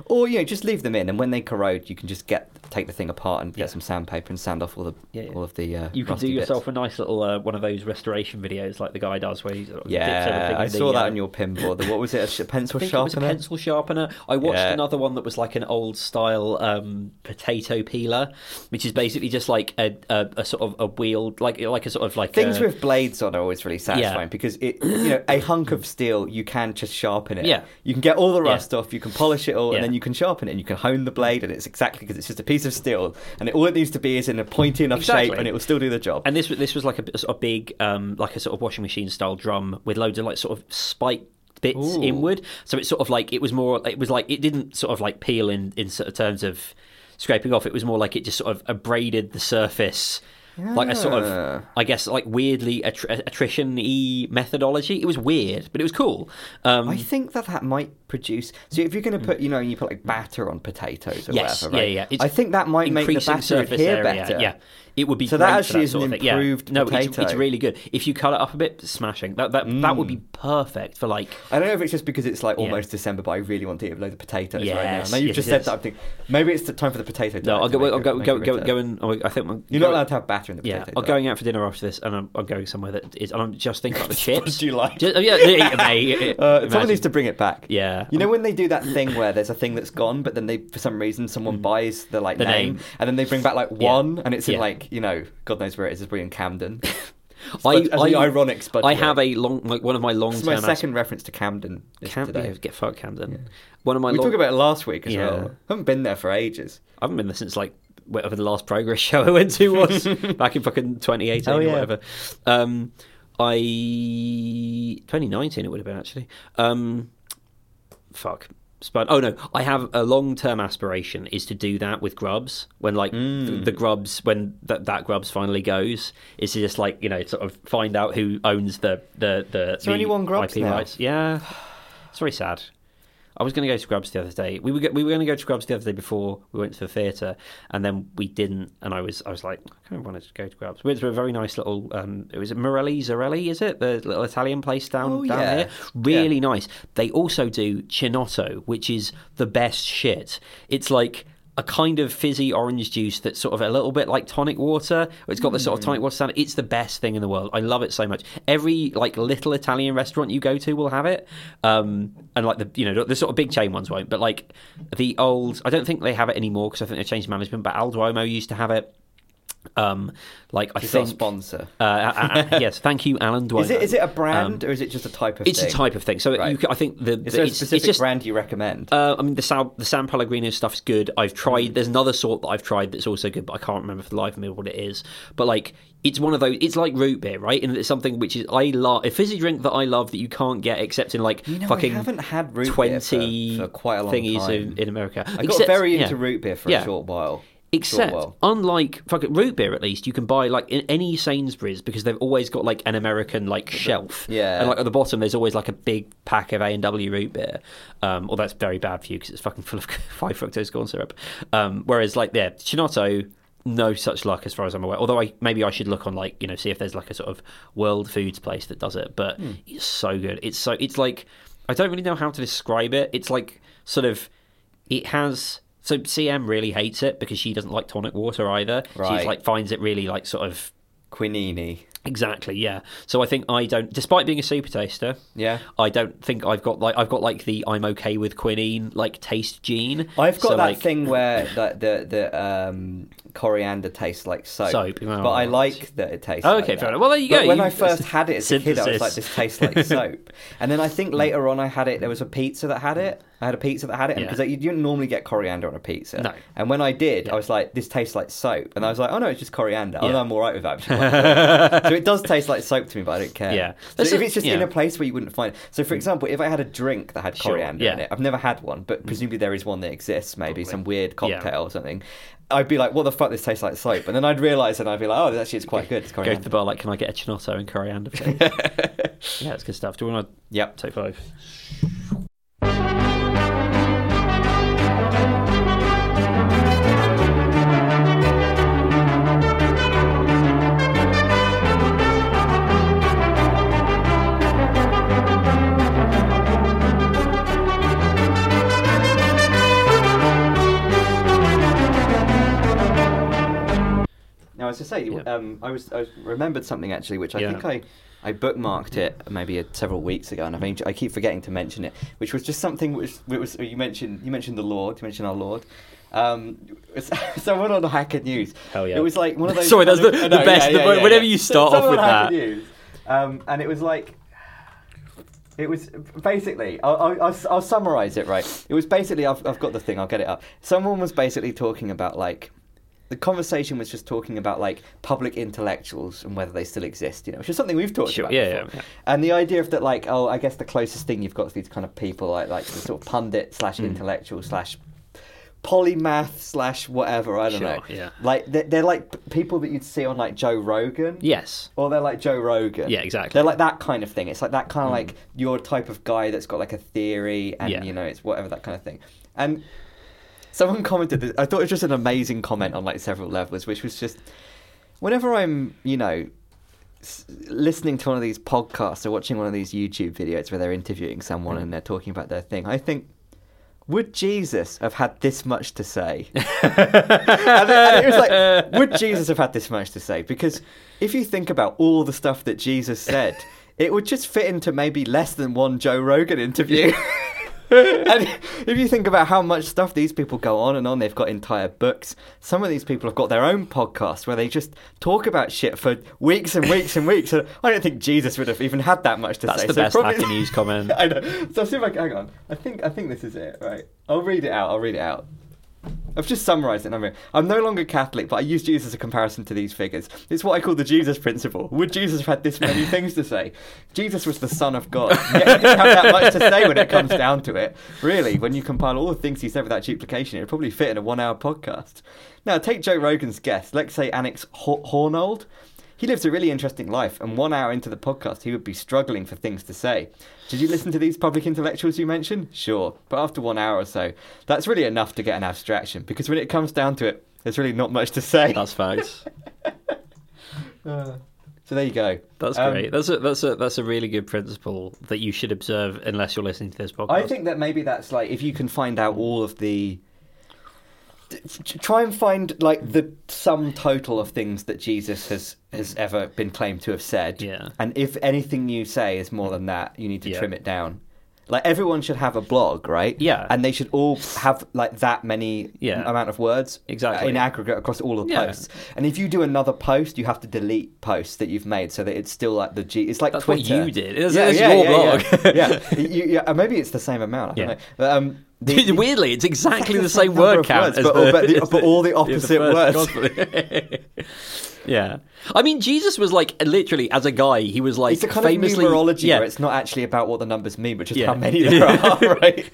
Or you know, just leave them in, and when they corrode, you can just get take the thing apart and Yeah. get some sandpaper and sand off all the Yeah, yeah. all of the. Uh, You can do bits. yourself a nice little uh, one of those restoration videos like the guy does where he Yeah, I in the, saw that uh, on your pinboard. The- What was it? A pencil think it was a sharpener? pencil sharpener. I watched Yeah. another one that was like an old style um, potato peeler, which is basically just like a, a, a sort of a wheel, like like a sort of like Things a, with blades on are always really satisfying because it, you know, a hunk of steel you can just sharpen it. Yeah. you can get all the Yeah. rust off, you can polish it all, Yeah. and then you can sharpen it, and you can hone the blade, and it's exactly because it's just a piece of steel, and it, all it needs to be is in a pointy enough shape, and it will still do the job. And this was- this was like a, a big um, like a sort of washing machine style drum with loads of like sort of spike bits Ooh. inward. So it's sort of like it was more. It was like it didn't sort of like peel in in sort of terms of scraping off. It was more like it just sort of abraded the surface. Like a sort of, I guess, like weirdly attr- attrition-y methodology. It was weird, but it was cool. Um, I think that that might produce. So if you're going to put, you know, you put like batter on potatoes or yes, whatever, right? yeah, yeah. It's I think that might make the batter adhere better. Yeah, it would be. So that actually is sort an thing. Yeah. improved No, it's, it's really good. If you cut it up a bit, smashing. That that that would be Mm. perfect for like I don't know if it's just because it's like Yeah. almost December, but I really want to eat a load of potatoes right now. Yes, Now you've yes, just said that. I'm thinking maybe it's the time for the potato. No, I'll go. I'll go. Go. Go. Go. And oh, I think You're not allowed to have batter in the Yeah, potato. I'm going out for dinner after this, and I'm, I'm going somewhere that is. And I'm just thinking about the chips. do you like? Oh, yeah, yeah, mate. Uh, someone needs to bring it back. Yeah. You know when they do that thing where there's a thing that's gone, but then they, for some reason, someone buys the like Mm. The name, name. and then they bring back like Yeah. one, and it's in Yeah. like you know, God knows where it is. It's probably in Camden. I, Spud- as the ironic Spud I have a long, like one of my long my second reference to Camden this Cam- today. yeah, get fuck Camden. One of my we long, talked about it last week as Yeah. well. I haven't been there for ages. I haven't been there since like whatever the last progress show I went to was back in fucking 2018 Oh, or yeah. whatever. Um, I 2019 it would have been actually. Um, fuck. Spud. Oh no, I have a long-term aspiration is to do that with Grubs when like Mm. the, the Grubs when that that Grubs finally goes is to just like you know sort of find out who owns the the the. Is there the only one Grubs IP now? rights. Yeah, it's very sad. I was going to go to Grubs the other day. We were go- we were going to go to Grubs the other day before we went to the theatre, and then we didn't. And I was I was like, I kind of wanted to go to Grubs. We went to a very nice little. Um, it was Morelli Zarelli, is it the little Italian place down Oh, down yeah. here? Really nice. They also do Chinotto, which is the best shit. It's like a kind of fizzy orange juice that's sort of a little bit like tonic water. It's got the sort of Hmm. tonic water sound. It's the best thing in the world. I love it so much. Every like little Italian restaurant you go to will have it, um, and like the you know the sort of big chain ones won't. But like the old, I don't think they have it anymore because I think they changed management. But Al Duomo used to have it. Um, like I It's think. sponsor. Uh, uh, uh, yes, thank you, Al Duomo. Is it is it a brand or is it just a type of It's thing? a type of thing. So Right. you, I think the, Is there a specific just brand you recommend? uh, I mean, the San, the San Pellegrino stuff is good. I've tried. There's another sort that I've tried that's also good, but I can't remember for the life of me what it is. But like, it's one of those. It's like root beer, right? And it's something which is I love a fizzy drink that I love that you can't get except in like You know, I fucking haven't had root beer twenty for- for quite a long thingies time. In, in America. I got Except- very yeah. into root beer for Yeah. a short while. Except, Short while. unlike fucking root beer, at least you can buy like in any Sainsbury's because they've always got like an American like shelf. Yeah. and like at the bottom there's always like a big pack of A and W root beer. Um, or that's very bad for you because it's fucking full of five fructose corn syrup. Um, whereas like yeah, Chinotto. No such luck as far as I'm aware. Although I maybe I should look on like you know see if there's like a sort of world foods place that does it. But Hmm. it's so good. It's so it's like I don't really know how to describe it. It's like sort of it has so CM really hates it because she doesn't like tonic water either. Right. She's like finds it really like sort of Quinini. exactly yeah. So I think I don't, despite being a super taster, Yeah. I don't think I've got like I've got like the I'm okay with quinine like taste gene. I've got So, that like, thing where the the, the um, coriander tastes like soap. Soap, oh, but I like that it tastes. Oh, like okay, that. fair enough. Well, there you But go. When You- I first had it as a kid, I was like, "This tastes like soap." And then I think hmm. later on, I had it. There was a pizza that had it. I had a pizza that had it Yeah. because you don't normally get coriander on a pizza. No. And when I did, I was like, "This tastes like soap," and I was like, "Oh no, it's just coriander." Oh, no, I'm all right with that. so it does taste like soap to me, but I don't care. Yeah. So if a- it's just yeah. in a place where you wouldn't find. It. So for hmm. example, if I had a drink that had Sure, coriander in it, I've never had one, but hmm. presumably there is one that exists. Maybe some weird Yeah. cocktail or something. I'd be like, "What the fuck? This tastes like soap," and then I'd realise, and I'd be like, "Oh, actually, it's quite good. It's Go to the bar like, can I get a chinotto and coriander? Please? yeah, it's good stuff. Do you want to Yep. take five? Say, Yeah. um, I was I remembered something actually, which I Yeah. think I. I bookmarked it maybe a, several weeks ago, and I mean I keep forgetting to mention it, which was just something which, which was you mentioned. You mentioned the Lord. You mentioned our Lord. Um, someone on Hacker News. Hell yeah. It was like one of those. Sorry, that's of- the- the best, the- whenever you start off with that. News. Um, and it was like it was basically, I'll, I'll, I'll, I'll summarize it right. It was basically, I've, I've got the thing, I'll get it up. Someone was basically talking about like, the conversation was just talking about like public intellectuals and whether they still exist, you know, which is something we've talked Sure, about. yeah, before. yeah, yeah. And the idea of that, like, oh, I guess the closest thing you've got to these kind of people, like, like the sort of pundit slash Hmm. intellectual slash polymath slash whatever, I don't Sure, know. yeah. Like, they're, they're like people that you'd see on like Joe Rogan. Yes. Or they're like Joe Rogan. Yeah, exactly. They're like that kind of thing. It's like that kind of like your type of guy that's got like a theory and Yeah. you know it's whatever that kind of thing. And someone commented that I thought it was just an amazing comment on like several levels, which was just whenever I'm you know listening to one of these podcasts or watching one of these YouTube videos where they're interviewing someone mm. and they're talking about their thing, I think. Would Jesus have had this much to say? and, it, and it was like, would Jesus have had this much to say? Because if you think about all the stuff that Jesus said, it would just fit into maybe less than one Joe Rogan interview. and if you think about how much stuff these people go on and on, they've got entire books. Some of these people have got their own podcast where they just talk about shit for weeks and weeks and weeks. And I don't think Jesus would have even had that much to That's say. the So best probably- Hacker News comment. I know. So see if I can, hang on. I think I think this is it. Right. I'll read it out. I'll read it out. I've just summarised it. I'm, I'm no longer Catholic, but I use Jesus as a comparison to these figures. It's what I call the Jesus principle. Would Jesus have had this many things to say? Jesus was the Son of God. Yet he didn't have that much to say when it comes down to it. Really, when you compile all the things he said without duplication, it'd probably fit in a one-hour podcast. Now, take Joe Rogan's guest. Let's say Alex Ho- Hornold. He lives a really interesting life, and one hour into the podcast, he would be struggling for things to say. Did you listen to these public intellectuals you mentioned? Sure. But after one hour or so, that's really enough to get an abstraction, because when it comes down to it, there's really not much to say. That's facts. Uh, so there you go. That's Um, great. That's a that's a that's a really good principle that you should observe unless you're listening to this podcast. I think that maybe that's like if you can find out all of the. Try and find like the sum total of things that Jesus has has ever been claimed to have said. Yeah. And if anything you say is more than that, you need to Yeah. trim it down. Like everyone should have a blog, right? Yeah. And they should all have like that many Yeah. amount of words Exactly. in aggregate across all the Yeah. posts. And if you do another post, you have to delete posts that you've made so that it's still like the G. It's like That's what Twitter. you did. It's- it's your blog. Yeah, yeah. You- maybe it's the same amount. I don't Yeah. know. But, um, the- Weirdly, it's exactly the same word count words, as but- the, but the- but all the opposite words. yeah, I mean, Jesus was like literally as a guy, he was like it's a kind famously of numerology Yeah, where it's not actually about what the numbers mean, but just Yeah. how many there are, right?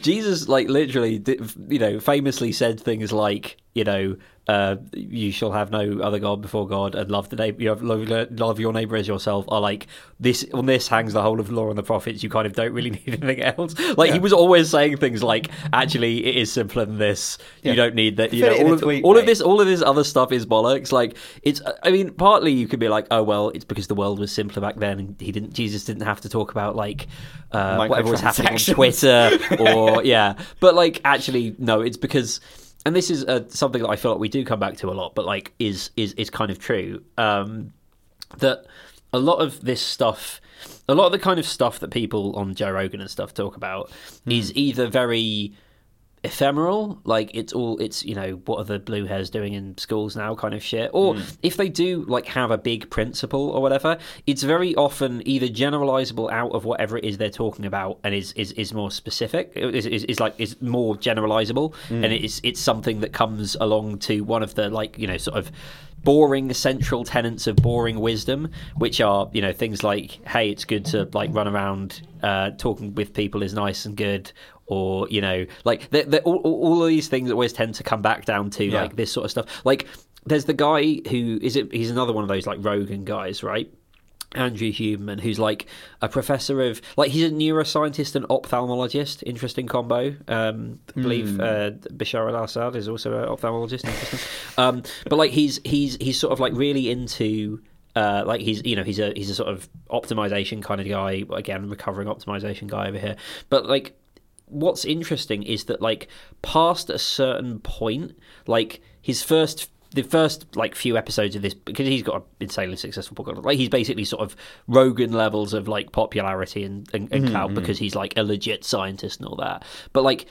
Jesus, like literally, you know, famously said things like, you know, uh, "You shall have no other god before God, and love the neighbor, you have, love, love your neighbor as yourself." Are like this on this hangs the whole of the law and the prophets. You kind of don't really need anything else. Like he was always saying things like, "Actually, it is simpler than this. Yeah. You don't need that." You Fit know, all of, all of this, all of this other stuff is bollocks. Like it's, I mean, partly you could be like, "Oh well, it's because the world was simpler back then, and he didn't. Jesus didn't have to talk about like uh, whatever was happening on Twitter or yeah, but like actually no, it's because and this is uh, something that I feel like we do come back to a lot, but like is is is kind of true um, that a lot of this stuff, a lot of the kind of stuff that people on Joe Rogan and stuff talk about is either very ephemeral like it's all it's you know what are the blue hairs doing in schools now kind of shit. Or if they do like have a big principle or whatever it's very often either generalizable out of whatever it is they're talking about and is is, is more specific is, is, is like is more generalizable. And it's it's something that comes along to one of the like you know sort of boring central tenets of boring wisdom which are you know things like hey it's good to like run around uh, talking with people is nice and good or you know like they're, they're, all, all of these things always tend to come back down to Yeah. like this sort of stuff like there's the guy who is it he's another one of those like rogan guys right Andrew Huberman, who's like a professor of, like, he's a neuroscientist and ophthalmologist. Interesting combo. Um, I believe uh, Bashar al-Assad is also an ophthalmologist. Interesting. um, but like, he's he's he's sort of like really into. Uh, like he's you know he's a he's a sort of optimization kind of guy again recovering optimization guy over here but like what's interesting is that like past a certain point like his first the first like few episodes of this because he's got an insanely successful podcast like he's basically sort of rogan levels of like popularity and, and, and mm-hmm, clout mm-hmm. because he's like a legit scientist and all that. But like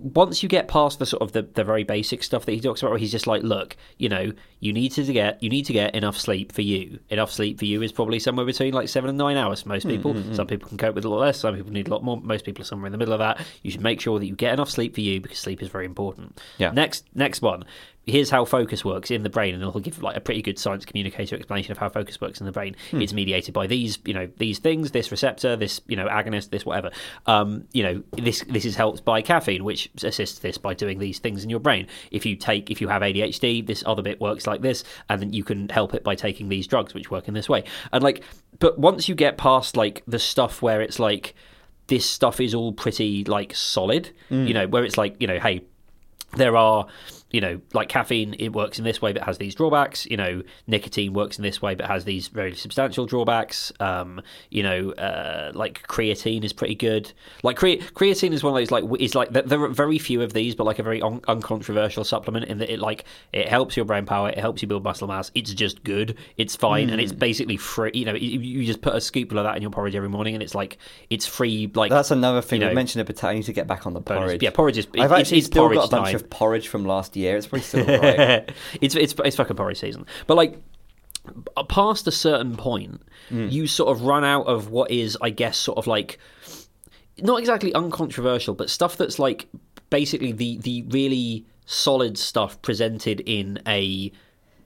once you get past the sort of the, the very basic stuff that he talks about where he's just like look you know you need to get you need to get enough sleep for you. Enough sleep for you is probably somewhere between like seven and nine hours for most hmm, people. Hmm, hmm. some people can cope with a lot less. Some people need a lot more. Most people are somewhere in the middle of that. You should make sure that you get enough sleep for you because sleep is very important. Yeah. next next one here's how focus works in the brain and it'll give like a pretty good science communicator explanation of how focus works in the brain. It's mediated by these you know these things this receptor this you know agonist this whatever. Um, you know this this is helped by caffeine which assists this by doing these things in your brain. If you take if you have adhd this other bit works like this and then you can help it by taking these drugs which work in this way. And like but once you get past like the stuff where it's like this stuff is all pretty like solid you know where it's like you know hey there are you know, like caffeine, it works in this way but has these drawbacks. You know, nicotine works in this way but has these very substantial drawbacks. Um, you know, uh, like creatine is pretty good. Like cre- creatine is one of those like is like there are very few of these, but like a very un- uncontroversial supplement in that it like it helps your brain power, it helps you build muscle mass. It's just good, it's fine, and it's basically free. You know, you, you just put a scoop of that in your porridge every morning, and it's like it's free. Like That's another thing. you we know, mentioned a potato. I need to get back on the porridge. Yeah, porridge is. I've it's, actually it's still got a bunch time. of porridge from last year. It's probably still alright. it's it's it's fucking porridge season. But like past a certain point, hmm. you sort of run out of what is, I guess, sort of like not exactly uncontroversial, but stuff that's like basically the the really solid stuff presented in a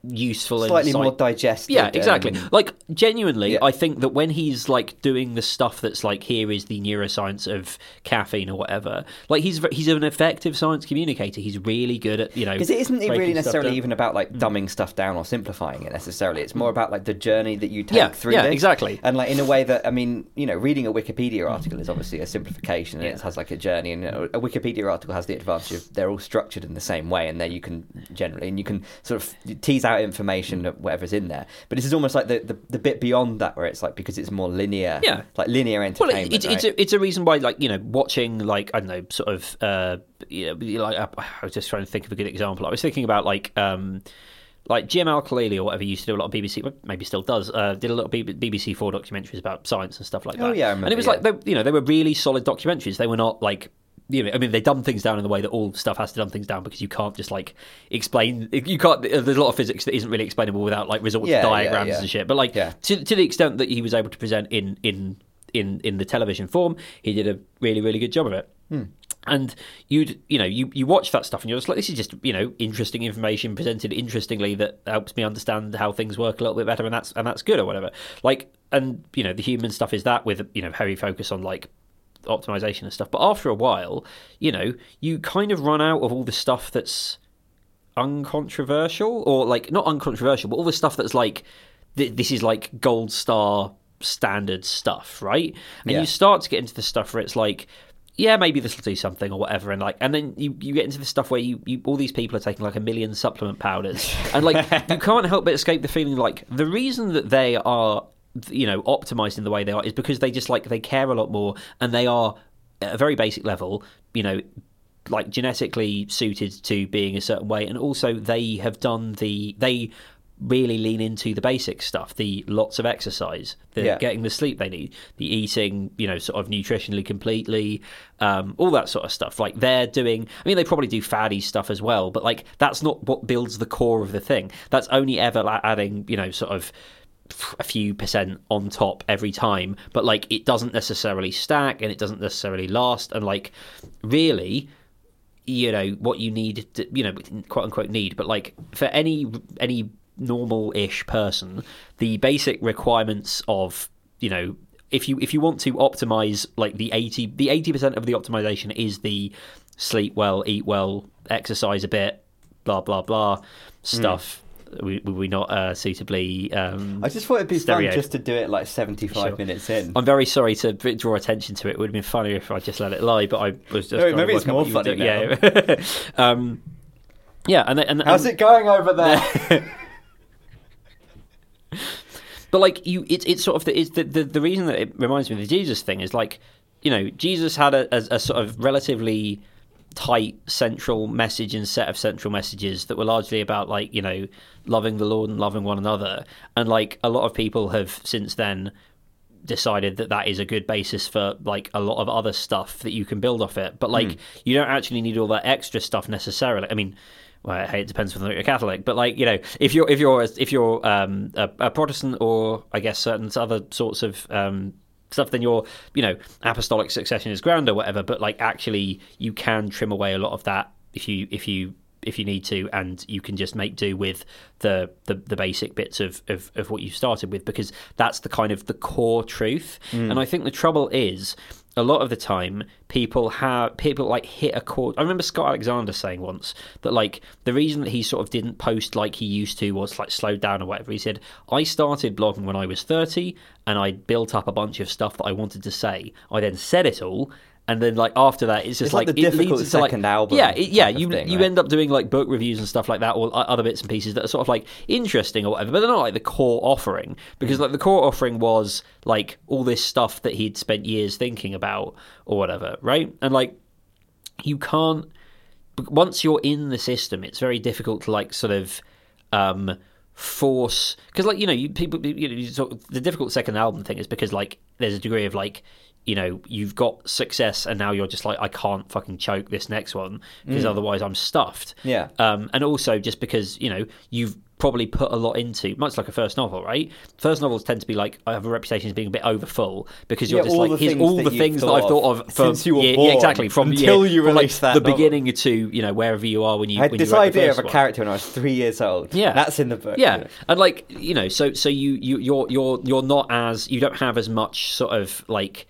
useful and Slightly sci- more digested. yeah, exactly. um, Like genuinely, Yeah. I think that when he's like doing the stuff that's like here is the neuroscience of caffeine or whatever. Like he's he's an effective science communicator. He's really good at you know Because it isn't it really necessarily down. even about like dumbing stuff down or simplifying it necessarily. It's more about like the journey that you take Yeah, through yeah, this. exactly. And like in a way that I mean, you know, reading a Wikipedia article is obviously a simplification and it has like a journey and a a Wikipedia article has the advantage of they're all structured in the same way and there you can generally and you can sort of tease out information of whatever's in there. But this is almost like the, the, the bit beyond that where it's like because it's more linear. Yeah. Like linear Well, entertainment. it, it's it's, a, it's a reason why, like you know, watching like I don't know, sort of, uh, you know, like I, I was just trying to think of a good example. I was thinking about like. um like Jim Al Khalili or whatever used to do a lot of BBC, maybe still does. Uh, did a lot of BBC Four documentaries about science and stuff like that. Oh, yeah, I and it was yeah. like they, you know they were really solid documentaries. They were not like you know, I mean, they dumb things down in the way that all stuff has to dumb things down because you can't just like explain. You can't. Uh, there's a lot of physics that isn't really explainable without like results Yeah, yeah, diagrams yeah. and shit. But like Yeah. to to the extent that he was able to present in in in in the television form, he did a really really good job of it. Hmm. And you'd you know you you watch that stuff and you're just like this is just you know interesting information presented interestingly that helps me understand how things work a little bit better and that's and that's good or whatever. Like and you know the Huberman stuff is that with you know heavy focus on like optimization and stuff. But after a while, you know, you kind of run out of all the stuff that's uncontroversial or like not uncontroversial, but all the stuff that's like th- this is like gold star standard stuff, right? And Yeah. you start to get into the stuff where it's like yeah, maybe this will do something or whatever, and like, and then you, you get into the stuff where you, you all these people are taking like a million supplement powders, and like you can't help but escape the feeling like the reason that they are you know optimized in the way they are is because they just like they care a lot more and they are at a very basic level, you know, like genetically suited to being a certain way, and also they have done the they really lean into the basic stuff the lots of exercise the Yeah. getting the sleep they need the eating you know sort of nutritionally completely um, all that sort of stuff. Like they're doing i mean they probably do fatty stuff as well but like that's not what builds the core of the thing. That's only ever like, adding you know sort of a few percent on top every time but like it doesn't necessarily stack and it doesn't necessarily last and like really you know what you need to, you know quote unquote need but like for any any normal-ish person the basic requirements of you know if you if you want to optimize like the 80 the 80% of the optimization is the sleep well eat well exercise a bit blah blah blah hmm. stuff we, we we not uh, suitably um, I just thought it'd be stereo. fun just to do it like 75 Sure. minutes in. I'm very sorry to draw attention to it. It would have been funnier if I just let it lie, but I was just. No, maybe it's more what you were funny doing. Yeah, um, yeah, and then- and, How's it going over there? But like you, it's it's sort of the, it's the, the the reason that it reminds me of the Jesus thing is like, you know, Jesus had a, a, a sort of relatively tight central message and set of central messages that were largely about like you know loving the Lord and loving one another, and like a lot of people have since then decided that that is a good basis for like a lot of other stuff that you can build off it. But like you don't actually need all that extra stuff necessarily. I mean, well, hey, it depends whether you're Catholic, but like you know, if you're if you're if you're um, a, a Protestant or I guess certain other sorts of um, stuff, then your you know apostolic succession is grand or whatever. But like actually, you can trim away a lot of that if you if you if you need to, and you can just make do with the the, the basic bits of, of of what you started with because that's the kind of the core truth. Mm. And I think the trouble is a lot of the time people have people like hit a chord. I remember Scott Alexander saying once that like the reason that he sort of didn't post like he used to was like slowed down or whatever. He said I started blogging when I was thirty and I built up a bunch of stuff that I wanted to say. I then said it all. And then like after that, it's just It's like the it difficult leads to, like- second album Yeah, it, yeah. You thing, you right? end up doing like book reviews and stuff like that, or other bits and pieces that are sort of like interesting or whatever, but they're not like the core offering Mm. because like the core offering was like all this stuff that he'd spent years thinking about or whatever, right? And like you can't once you're in the system, it's very difficult to like sort of um, force because like you know you people you know you talk, the difficult second album thing is because like there's a degree of like you know you've got success and now you're just like I can't fucking choke this next one because otherwise I'm stuffed. Yeah. Um, and also just because you know you've probably put a lot into much like a first novel, right? First novels tend to be like I have a reputation as being a bit overfull because you're Yeah, just like here's all the things that I've thought of from since you were yeah, yeah, exactly from until yeah, you from, like, that the novel. beginning to you know wherever you are when you I had when this you idea of a one. character when I was three years old. Yeah. that's in the book. Yeah, you know. and like you know, so so you you you're you're you're not as you don't have as much sort of like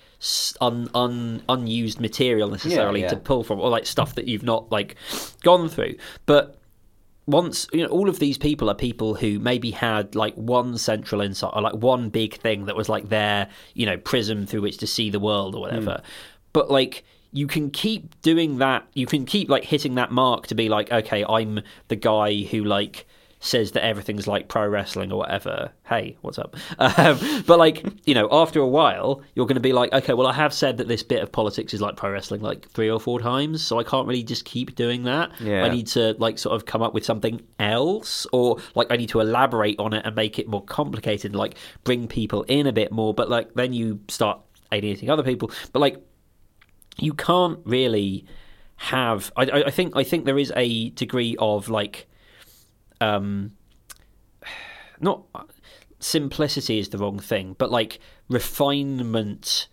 un, un unused material necessarily yeah. to pull from, or like stuff that you've not like gone through. But once you know, all of these people are people who maybe had like one central insight or like one big thing that was like their you know prism through which to see the world or whatever. Hmm. But like you can keep doing that. You can keep like hitting that mark to be like, okay, I'm the guy who like says that everything's like pro wrestling or whatever. Hey, what's up? Um, but like you know, after a while, you're going to be like, okay, well, I have said that this bit of politics is like pro wrestling like three or four times, so I can't really just keep doing that. Yeah. I need to like sort of come up with something else, or like I need to elaborate on it and make it more complicated, like bring people in a bit more. But like then you start alienating other people. But like you can't really have. I, I I think I think there is a degree of like, um, not simplicity is the wrong thing, but like refinement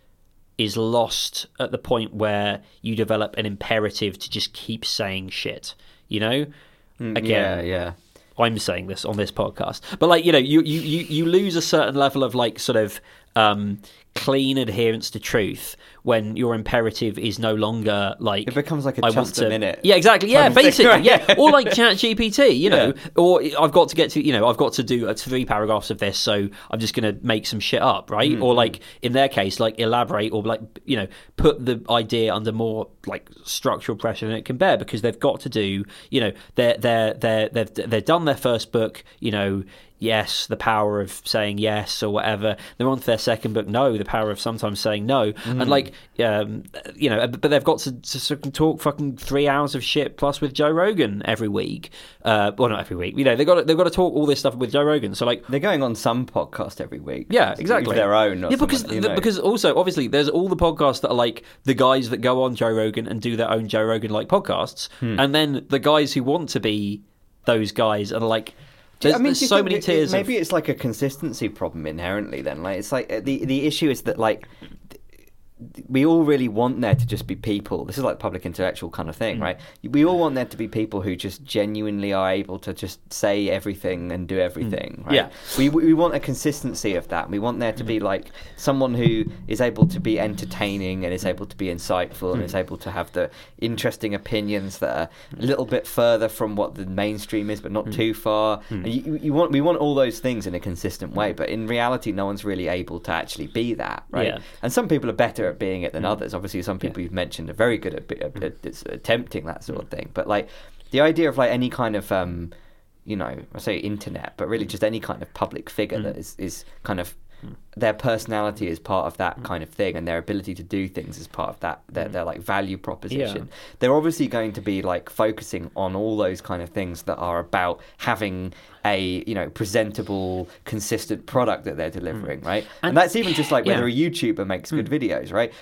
is lost at the point where you develop an imperative to just keep saying shit. You know, Mm, again, yeah, yeah. I'm saying this on this podcast, but like you know, you you you, you lose a certain level of like sort of um, clean adherence to truth when your imperative is no longer like It becomes like a I just want a to, minute Yeah, exactly. Yeah, thing, basically. right? Yeah, or like Chat GPT. You know, Yeah. or I've got to get to you know I've got to do uh, three paragraphs of this, so I'm just going to make some shit up, right? Mm-hmm. Or like in their case, like elaborate or like you know put the idea under more like structural pressure than it can bear because they've got to do you know they're they're they're they've they've done their first book, you know. Yes, the power of saying yes or whatever. They're on to their second book. No, the power of sometimes saying no. Mm-hmm. And like, um, you know, but they've got to, to of talk fucking three hours of shit plus with Joe Rogan every week. Uh, well, not every week. You know, they've got to, they've got to talk all this stuff with Joe Rogan. So like, They're going on some podcast every week. yeah, exactly. Their own. Yeah, because the- know. because also obviously there's all the podcasts that are like the guys that go on Joe Rogan and do their own Joe Rogan like podcasts, Hmm. and then the guys who want to be those guys are like. There's, I mean, there's so many it- tiers. Maybe of, it's like a consistency problem inherently. Then, like it's like uh, the the issue is that like we all really want there to just be people. This is like public intellectual kind of Mm. thing, right? We all want there to be people who just genuinely are able to just say everything and do everything. Right? Mm. Yeah. we we want a consistency of that. We want there to be Mm. like someone who is able to be entertaining and is able to be insightful and Mm. is able to have the interesting opinions that are a little bit further from what the mainstream is, but Mm. not too far. And you, you want we want all those things in a consistent way, but in reality, no one's really able to actually be that, right? Yeah. And some people are better at being it than mm. others. Obviously, some people you've mentioned are very good at, at, mm. at, at attempting that sort of mm. thing. But like the idea of like any kind of um, you know, I say internet, but really just any kind of public figure that is, is kind of their personality is part of that mm. kind of thing and their ability to do things is part of that their, mm. their like value proposition. They're obviously going to be like focusing on all those kind of things that are about having a you know presentable consistent product that they're delivering mm. right? And, And- that's even just like whether yeah. a youtuber makes good videos right?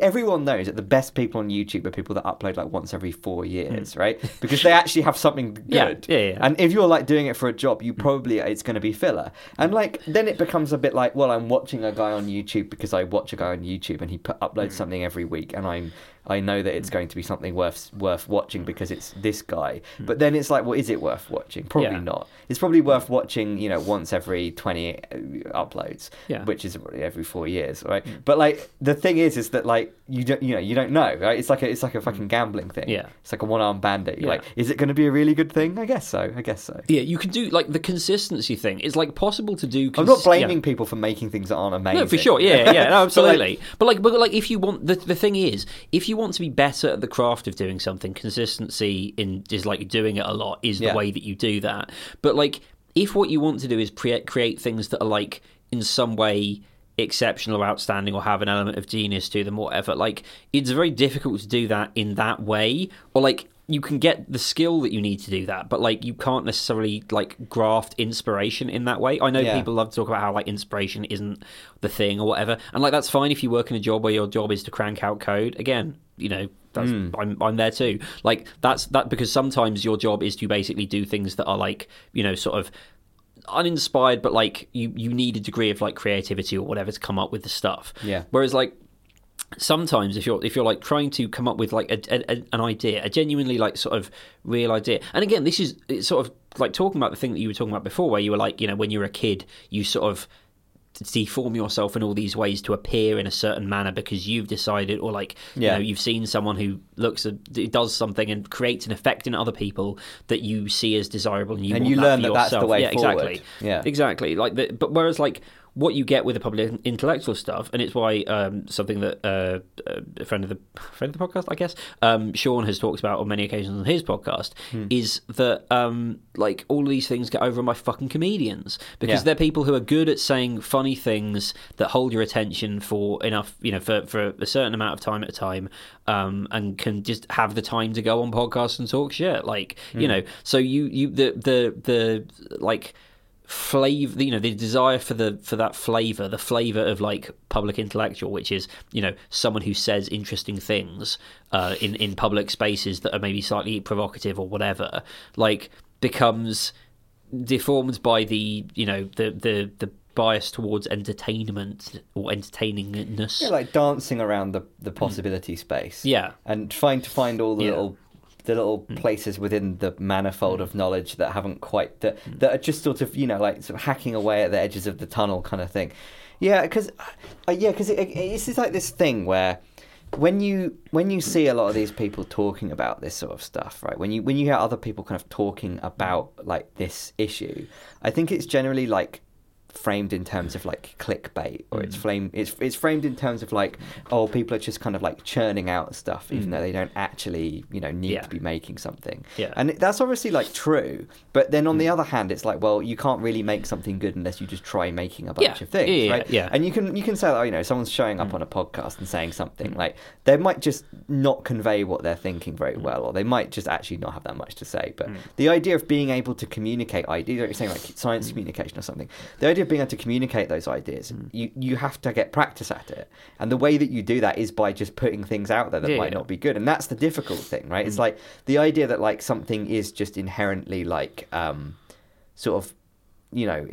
Everyone knows that the best people on youtube are people that upload like once every four years right? Because they actually have something Yeah, good. Yeah, yeah. and if you're like doing it for a job, you probably it's going to be filler. And like then it becomes a bit like, well, I'm watching a guy on YouTube because I watch a guy on YouTube and he put, uploads something every week, and I'm I know that it's mm. going to be something worth worth watching mm. because it's this guy. Mm. But then it's like, well, is it worth watching? Probably Yeah. not. It's probably worth watching, you know, once every twenty uh, uploads, Yeah. which is every four years, right? But like the thing is, is that like you don't, you know, you don't know, right? It's like a, it's like a fucking gambling thing. Yeah. it's like a one arm bandit. Yeah. like, is it going to be a really good thing? I guess so. I guess so. Yeah, you can do like the consistency thing. It's like possible to do. I'm cons- not yeah. blaming people for making things that aren't amazing. No, for sure. Yeah, yeah, no, But, like, absolutely. but like, but like, if you want the the thing is, if you want to be better at the craft of doing something, consistency in is like doing it a lot is the Yeah. way that you do that. But like, if what you want to do is pre- create things that are like in some way exceptional or outstanding or have an element of genius to them whatever like it's very difficult to do that in that way or like you can get the skill that you need to do that but like you can't necessarily like graft inspiration in that way. I know Yeah. people love to talk about how like inspiration isn't the thing or whatever and like that's fine if you work in a job where your job is to crank out code. Again you know that's hmm. I'm, I'm there too. Like that's that because sometimes your job is to basically do things that are like you know sort of uninspired but like you you need a degree of like creativity or whatever to come up with the stuff. Yeah. whereas like sometimes if you're if you're like trying to come up with like a, a, an idea a genuinely like sort of real idea and again this is it's sort of like talking about the thing that you were talking about before where you were like you know when you're a kid you sort of deform yourself in all these ways to appear in a certain manner because you've decided or like Yeah. you know you've seen someone who looks at does something and creates an effect in other people that you see as desirable and you And want you learn that that's the way yeah forward. exactly Yeah. exactly like the, but whereas like what you get with the public intellectual stuff, and it's why um, something that uh, a friend of the friend of the podcast, I guess, um, Sean has talked about on many occasions on his podcast, Hmm. is that um, like all of these things get over my fucking comedians because Yeah. they're people who are good at saying funny things that hold your attention for enough, you know, for for a certain amount of time at a time, um, and can just have the time to go on podcasts and talk shit, like Hmm. you know. So you you the the the like flavor you know the desire for the for that flavor the flavor of like public intellectual which is you know someone who says interesting things uh in in public spaces that are maybe slightly provocative or whatever like becomes deformed by the you know the the the bias towards entertainment or entertainingness Yeah, like dancing around the the possibility space. Hmm. Yeah. and trying to find all the Yeah. Little the little hmm. places within the manifold hmm. of knowledge that haven't quite that hmm. that are just sort of you know like sort of hacking away at the edges of the tunnel kind of thing. Yeah, because uh, yeah, because it, it, it's just like this thing where when you when you see a lot of these people talking about this sort of stuff, right? When you when you hear other people kind of talking about like this issue, I think it's generally like framed in terms of like clickbait or it's mm. framed it's it's framed in terms of like oh people are just kind of like churning out stuff even mm. though they don't actually you know need Yeah. to be making something. Yeah. and that's obviously like true but then on the mm. other hand it's like well you can't really make something good unless you just try making a bunch Yeah. of things Yeah, right? yeah. and you can you can say oh, you know someone's showing up on a podcast and saying something like they might just not convey what they're thinking very well or they might just actually not have that much to say but the idea of being able to communicate ideas like you're saying like science communication or something the idea of being able to communicate those ideas you you have to get practice at it. And the way that you do that is by just putting things out there that Yeah, might yeah. not be good. And that's the difficult thing right? It's like the idea that like something is just inherently like um sort of you know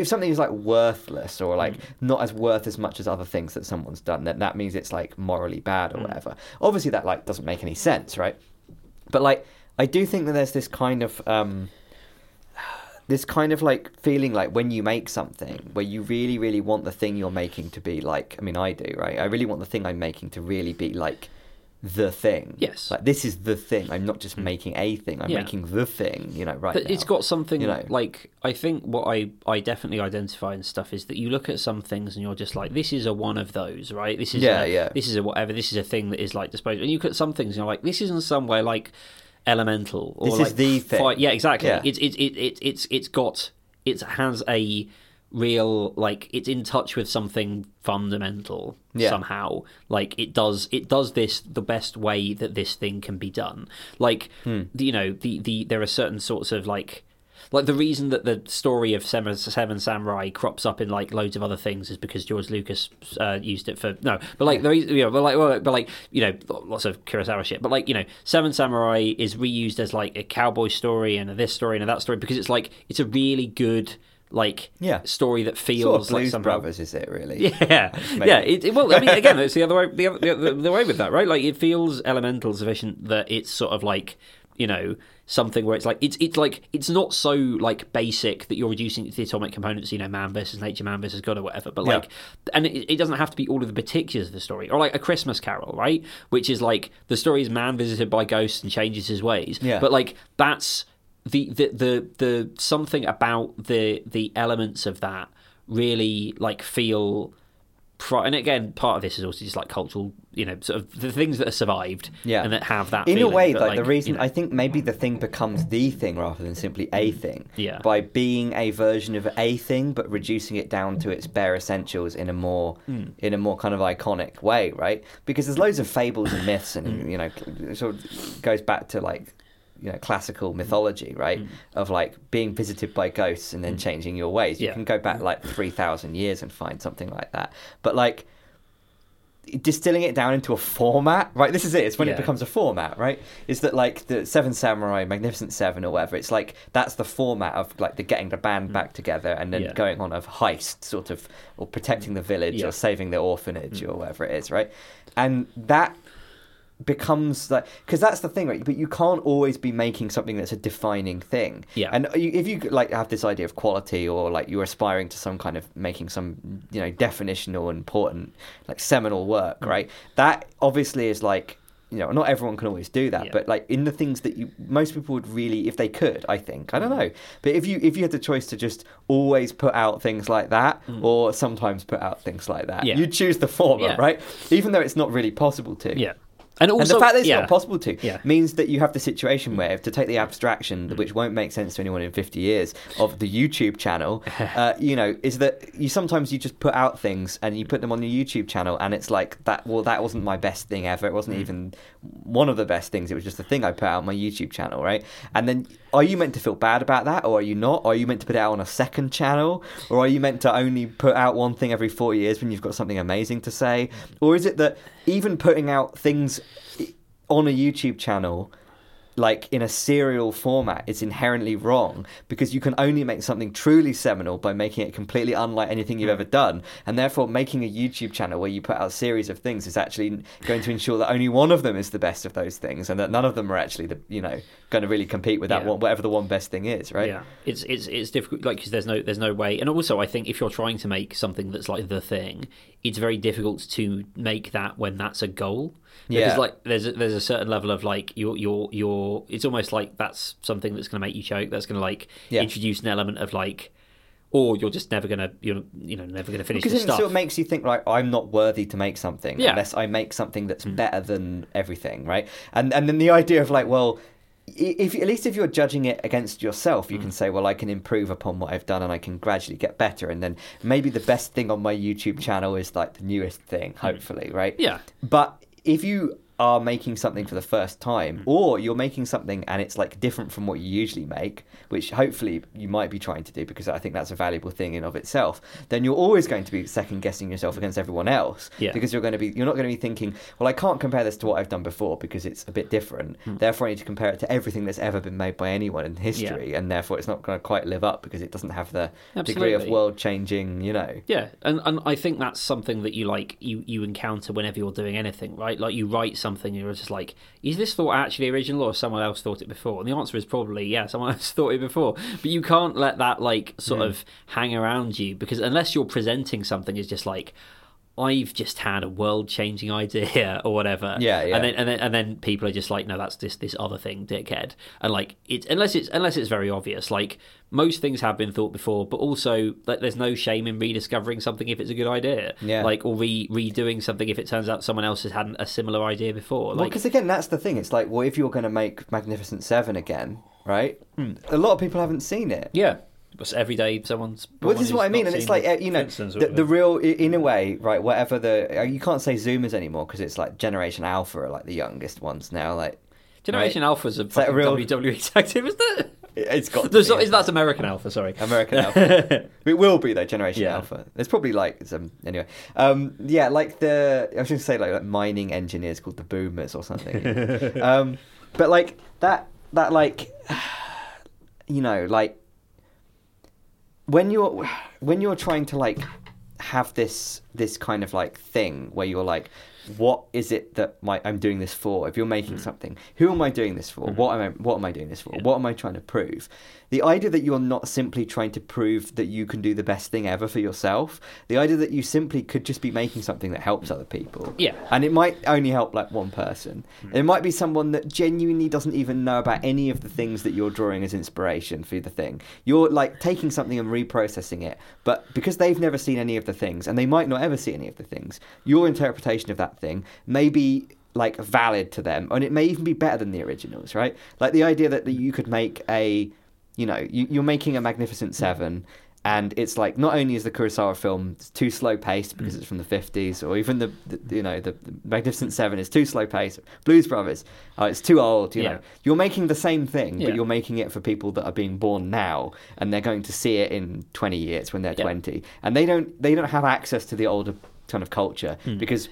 if something is like worthless or like not as worth as much as other things that someone's done then that means it's like morally bad or whatever. Obviously that like doesn't make any sense right? But like i do think that there's this kind of um this kind of like feeling like when you make something where you really really want the thing you're making to be like i mean i do right i really want the thing i'm making to really be like the thing Yes. like this is the thing i'm not just hmm. making a thing i'm Yeah. making the thing you know right but it's now. got something you know. like I think what I I definitely identify and stuff is that you look at some things and you're just like this is a one of those right this is Yeah, a, yeah. this is a whatever this is a thing that is like disposable and you look at some things and you're like this is in some way like elemental or This is the thing. fi- yeah exactly Yeah. it's it, it, it it's it's got it has a real like it's in touch with something fundamental Yeah. somehow like it does it does this the best way that this thing can be done like Hmm. you know the the there are certain sorts of like like the reason that the story of Seven, Seven Samurai crops up in like loads of other things is because George Lucas uh, used it for no, but like the reason, you know, but like, well, but like you know, lots of Kurosawa shit. But like you know, Seven Samurai is reused as like a cowboy story and a this story and a that story because it's like it's a really good like Yeah. story that feels sort of like blues somehow brothers is it really yeah, Maybe. yeah. It, it- well, I mean, again, it's the other way. The, other, the, the way with that, right? Like, it feels elemental sufficient that it's sort of like you know something where it's like it's it's like it's not so like basic that you're reducing it to the atomic components, you know, man versus nature, man versus God or whatever. But Yeah. like, and it, it doesn't have to be all of the particulars of the story, or like a Christmas Carol, right? Which is like the story is man visited by ghosts and changes his ways. Yeah. But like that's the the the, the something about the the elements of that really like feel and again part of this is also just like cultural you know sort of the things that have survived Yeah. and that have that in a way but, like, the reason you know, i think maybe the thing becomes the thing rather than simply a thing Yeah. by being a version of a thing but reducing it down to its bare essentials in a more Hmm. in a more kind of iconic way right because there's loads of fables and myths Hmm. and you know it sort of goes back to like you know classical mythology right of like being visited by ghosts and then changing your ways you. Yeah. can go back like 3000 years and find something like that but like distilling it down into a format, right? This is it. It's when Yeah. it becomes a format, right? Is that like the Seven Samurai, Magnificent Seven, or whatever? It's like that's the format of like the getting the band back together and then Mm. Yeah. going on a heist, sort of, or protecting the village Yeah. Mm. or saving the orphanage or whatever it is, right? And that becomes like because that's the thing right but you can't always be making something that's a defining thing Yeah. and you, if you like have this idea of quality or like you're aspiring to some kind of making some you know definitional important like seminal work Mm. right that obviously is like you know not everyone can always do that Yeah. but like in the things that you most people would really if they could i think i don't know but if you if you had the choice to just always put out things like that or sometimes put out things like that Mm. Yeah. you'd choose the former Yeah. right even though it's not really possible to yeah and also and the fact that it's yeah. not possible to Yeah. means that you have the situation where, to take the abstraction, which won't make sense to anyone in 50 years, of the YouTube channel, uh, you know, is that you sometimes you just put out things and you put them on your YouTube channel, and it's like that. Well, that wasn't my best thing ever. It wasn't Mm. even one of the best things. It was just the thing I put out on my YouTube channel, right? And then, are you meant to feel bad about that, or are you not? Are you meant to put it out on a second channel, or are you meant to only put out one thing every four years when you've got something amazing to say, or is it that even putting out things on a YouTube channel, like in a serial format, is inherently wrong because you can only make something truly seminal by making it completely unlike anything you've hmm. ever done, and therefore making a YouTube channel where you put out a series of things is actually going to ensure that only one of them is the best of those things, and that none of them are actually the you know going to really compete with that Yeah. one, whatever the one best thing is, right? Yeah, it's it's it's difficult, like because there's no there's no way, and also I think if you're trying to make something that's like the thing, it's very difficult to make that when that's a goal. Yeah. Because like there's a, there's a certain level of like you're you're you're it's almost like that's something that's going to make you choke. That's going to like Yeah. introduce an element of like, or you're just never gonna you're you know never gonna finish Because it stuff. sort of makes you think like I'm not worthy to make something Yeah. unless I make something that's hmm. better than everything, right? And and then the idea of like, well, if at least if you're judging it against yourself, you can hmm. say, well, I can improve upon what I've done and I can gradually get better, and then maybe the best thing on my YouTube channel is like the newest thing, hmm. hopefully, right? Yeah. But if you are making something for the first time, mm. or you're making something and it's like different from what you usually make, which hopefully you might be trying to do because I think that's a valuable thing in of itself, then you're always going to be second guessing yourself against everyone else. Yeah. Because you're going to be you're not going to be thinking, well, I can't compare this to what I've done before because it's a bit different. Mm. Therefore, I need to compare it to everything that's ever been made by anyone in history, and therefore it's not going to quite live up because it doesn't have the degree of world changing, you know. Yeah, and and I think that's something that you like you you encounter whenever you're doing anything, right? Like you write something, and you're just like, is this thought actually original, or someone else thought it before? And the answer is probably yeah, someone else thought it before. But you can't let that like sort hmm. of hang around you because unless you're presenting something as just like. I've just had a world-changing idea, or whatever. Yeah, yeah. And then, and then, and then people are just like, no, that's this, this other thing, dickhead. And like, it's unless it's unless it's very obvious. Like most things have been thought before, but also like, there's no shame in rediscovering something if it's a good idea. Yeah. Like or re redoing something if it turns out someone else has had a similar idea before. Well, because again, that's the thing. It's like, well, if you're going to make Magnificent Seven again, right? Hmm. A lot of people haven't seen it. yeah, every day someone's. Well, this is what I mean, and it's like uh, you know, the, the real in a way, right? Whatever the uh, you can't say Zoomers anymore because it's like Generation Alpha are like the youngest ones now. Like Generation Alpha's a a real- WWE tag team, isn't it? it's got There's- be, that's American Alpha? Sorry, American Alpha. it will be though, Generation Yeah. Alpha. There's probably like some anyway. Um, yeah, like the I was going to say like, like mining engineers called the Boomers or something. um, but like that that like you know like when you're when you're trying to like have this this kind of like thing where you're like, what is it that my I'm doing this for? If you're making Mm. something, who am I doing this for? What am I what am I doing this for? What am I trying to prove? The idea that you're not simply trying to prove that you can do the best thing ever for yourself, the idea that you simply could just be making something that helps other people. Yeah. And it might only help like one person. It might be someone that genuinely doesn't even know about any of the things that you're drawing as inspiration for the thing. You're like taking something and reprocessing it, but because they've never seen any of the things and they might not ever see any of the things, your interpretation of that thing may be like valid to them and it may even be better than the originals, right? Like the idea that, that you could make a you know, you, you're making a Magnificent Seven, and it's like not only is the Kurosawa film too slow paced because Mm. it's from the 50s, or even the, the you know the, the Magnificent Seven is too slow paced. Blues Brothers, uh, it's too old. You Yeah. know, you're making the same thing, Yeah. but you're making it for people that are being born now, and they're going to see it in 20 years when they're Yeah. 20, and they don't they don't have access to the older kind of culture Hmm. because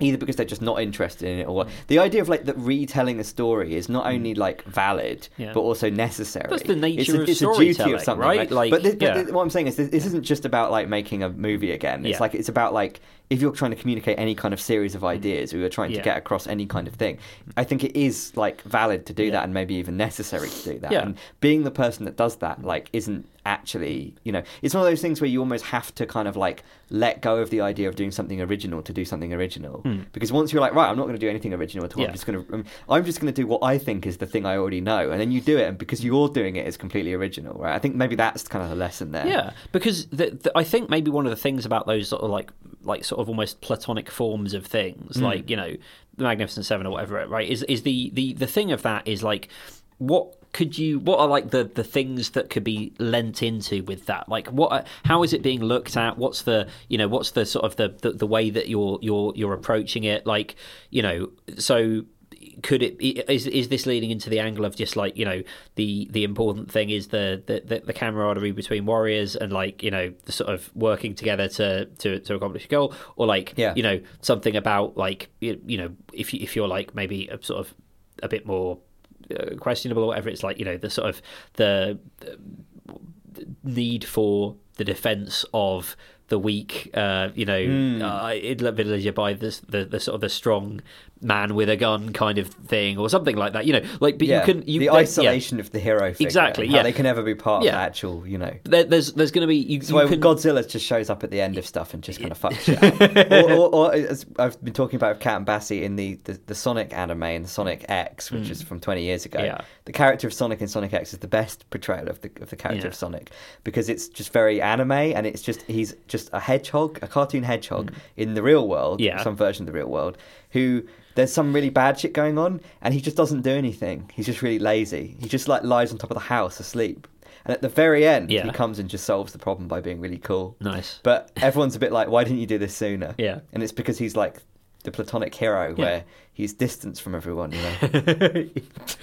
either because they're just not interested in it or what. The idea of like that retelling a story is not mm. only like valid. Yeah. but also necessary. That's the nature it's a, of it's a duty of something, right? right? Like, but, this, but yeah. this- what I'm saying is this, this isn't just about like making a movie again. It's Yeah. like it's about like if you're trying to communicate any kind of series of ideas or you're trying. Yeah. to get across any kind of thing. I think it is like valid to do Yeah. that and maybe even necessary to do that. Yeah. And being the person that does that like isn't actually you know it's one of those things where you almost have to kind of like let go of the idea of doing something original to do something original Hmm. because once you're like right i'm not going to do anything original at all Yeah. i'm just going to i'm just going to do what i think is the thing i already know and then you do it and because you're doing it it's completely original right i think maybe that's kind of the lesson there Yeah, because the, the, I think maybe one of the things about those sort of like like sort of almost platonic forms of things, Hmm. like you know, the Magnificent Seven or whatever, right? Is is the the the thing of that is like what could you what are like the the things that could be lent into with that like what are- how is it being looked at what's the you know what's the sort of the the, the way that you're you're you're approaching it like you know so could it is is this leading into the angle of just like you know the the important thing is the the, the, the camaraderie between warriors and like you know the sort of working together to to, to accomplish a goal or like Yeah. you know something about like you, you know if you, if you're like maybe a sort of a bit more uh, questionable or whatever it's like you know the sort of the, the need for the defense of the weak uh, you know Hmm. uh, Villager by this the, the sort of the strong man with a gun kind of thing or something like that you know like but yeah, you can you the there- yeah. isolation of the hero figure, Exactly, yeah. they can never be part Yeah. of the actual you know There, there's there's going to be you, So you can, Godzilla just shows up at the end of stuff and just kind of fucks shit or, or, or as I've been talking about with Cat and Bassie in the, the, the Sonic anime and the Sonic X, which is from 20 years ago. Mm. Yeah. The character of Sonic in Sonic X is the best portrayal of the of the character of Sonic because it's just very anime and it's just he's just a hedgehog, a cartoon hedgehog in the real world, Mm. Yeah. some version of the real world, who there's some really bad shit going on and he just doesn't do anything. He's just really lazy. He just like lies on top of the house asleep. And at the very end, Yeah. he comes and just solves the problem by being really cool. nice But everyone's a bit like, why didn't you do this sooner? Yeah. And it's because he's like the platonic hero Yeah. where he's distanced from everyone, you know?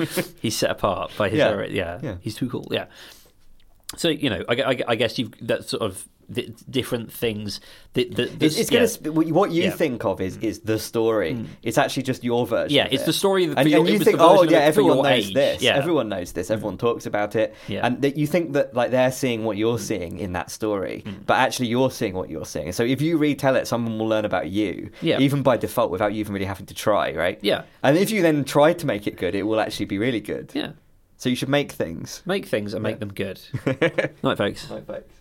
he's set apart by his Yeah. yeah. yeah Yeah. he's too cool yeah so you know I, I, I guess you've that sort of the different things that, that It's, it's yeah. gonna what you Yeah. Mm. think of is is the story. It's actually just your version. Yeah, it's it. the story that- and, your- and you think, the oh yeah, everyone knows age. this. Yeah. Everyone knows this. Everyone talks about it, Yeah. and that you think that like they're seeing what you're seeing in that story, Mm. but actually you're seeing what you're seeing. So if you retell it, someone will learn about you, Yeah. even by default, without you even really having to try, right? Yeah. And if you then try to make it good, it will actually be really good. yeah So you should make things. make things and make them good night folks Right, folks.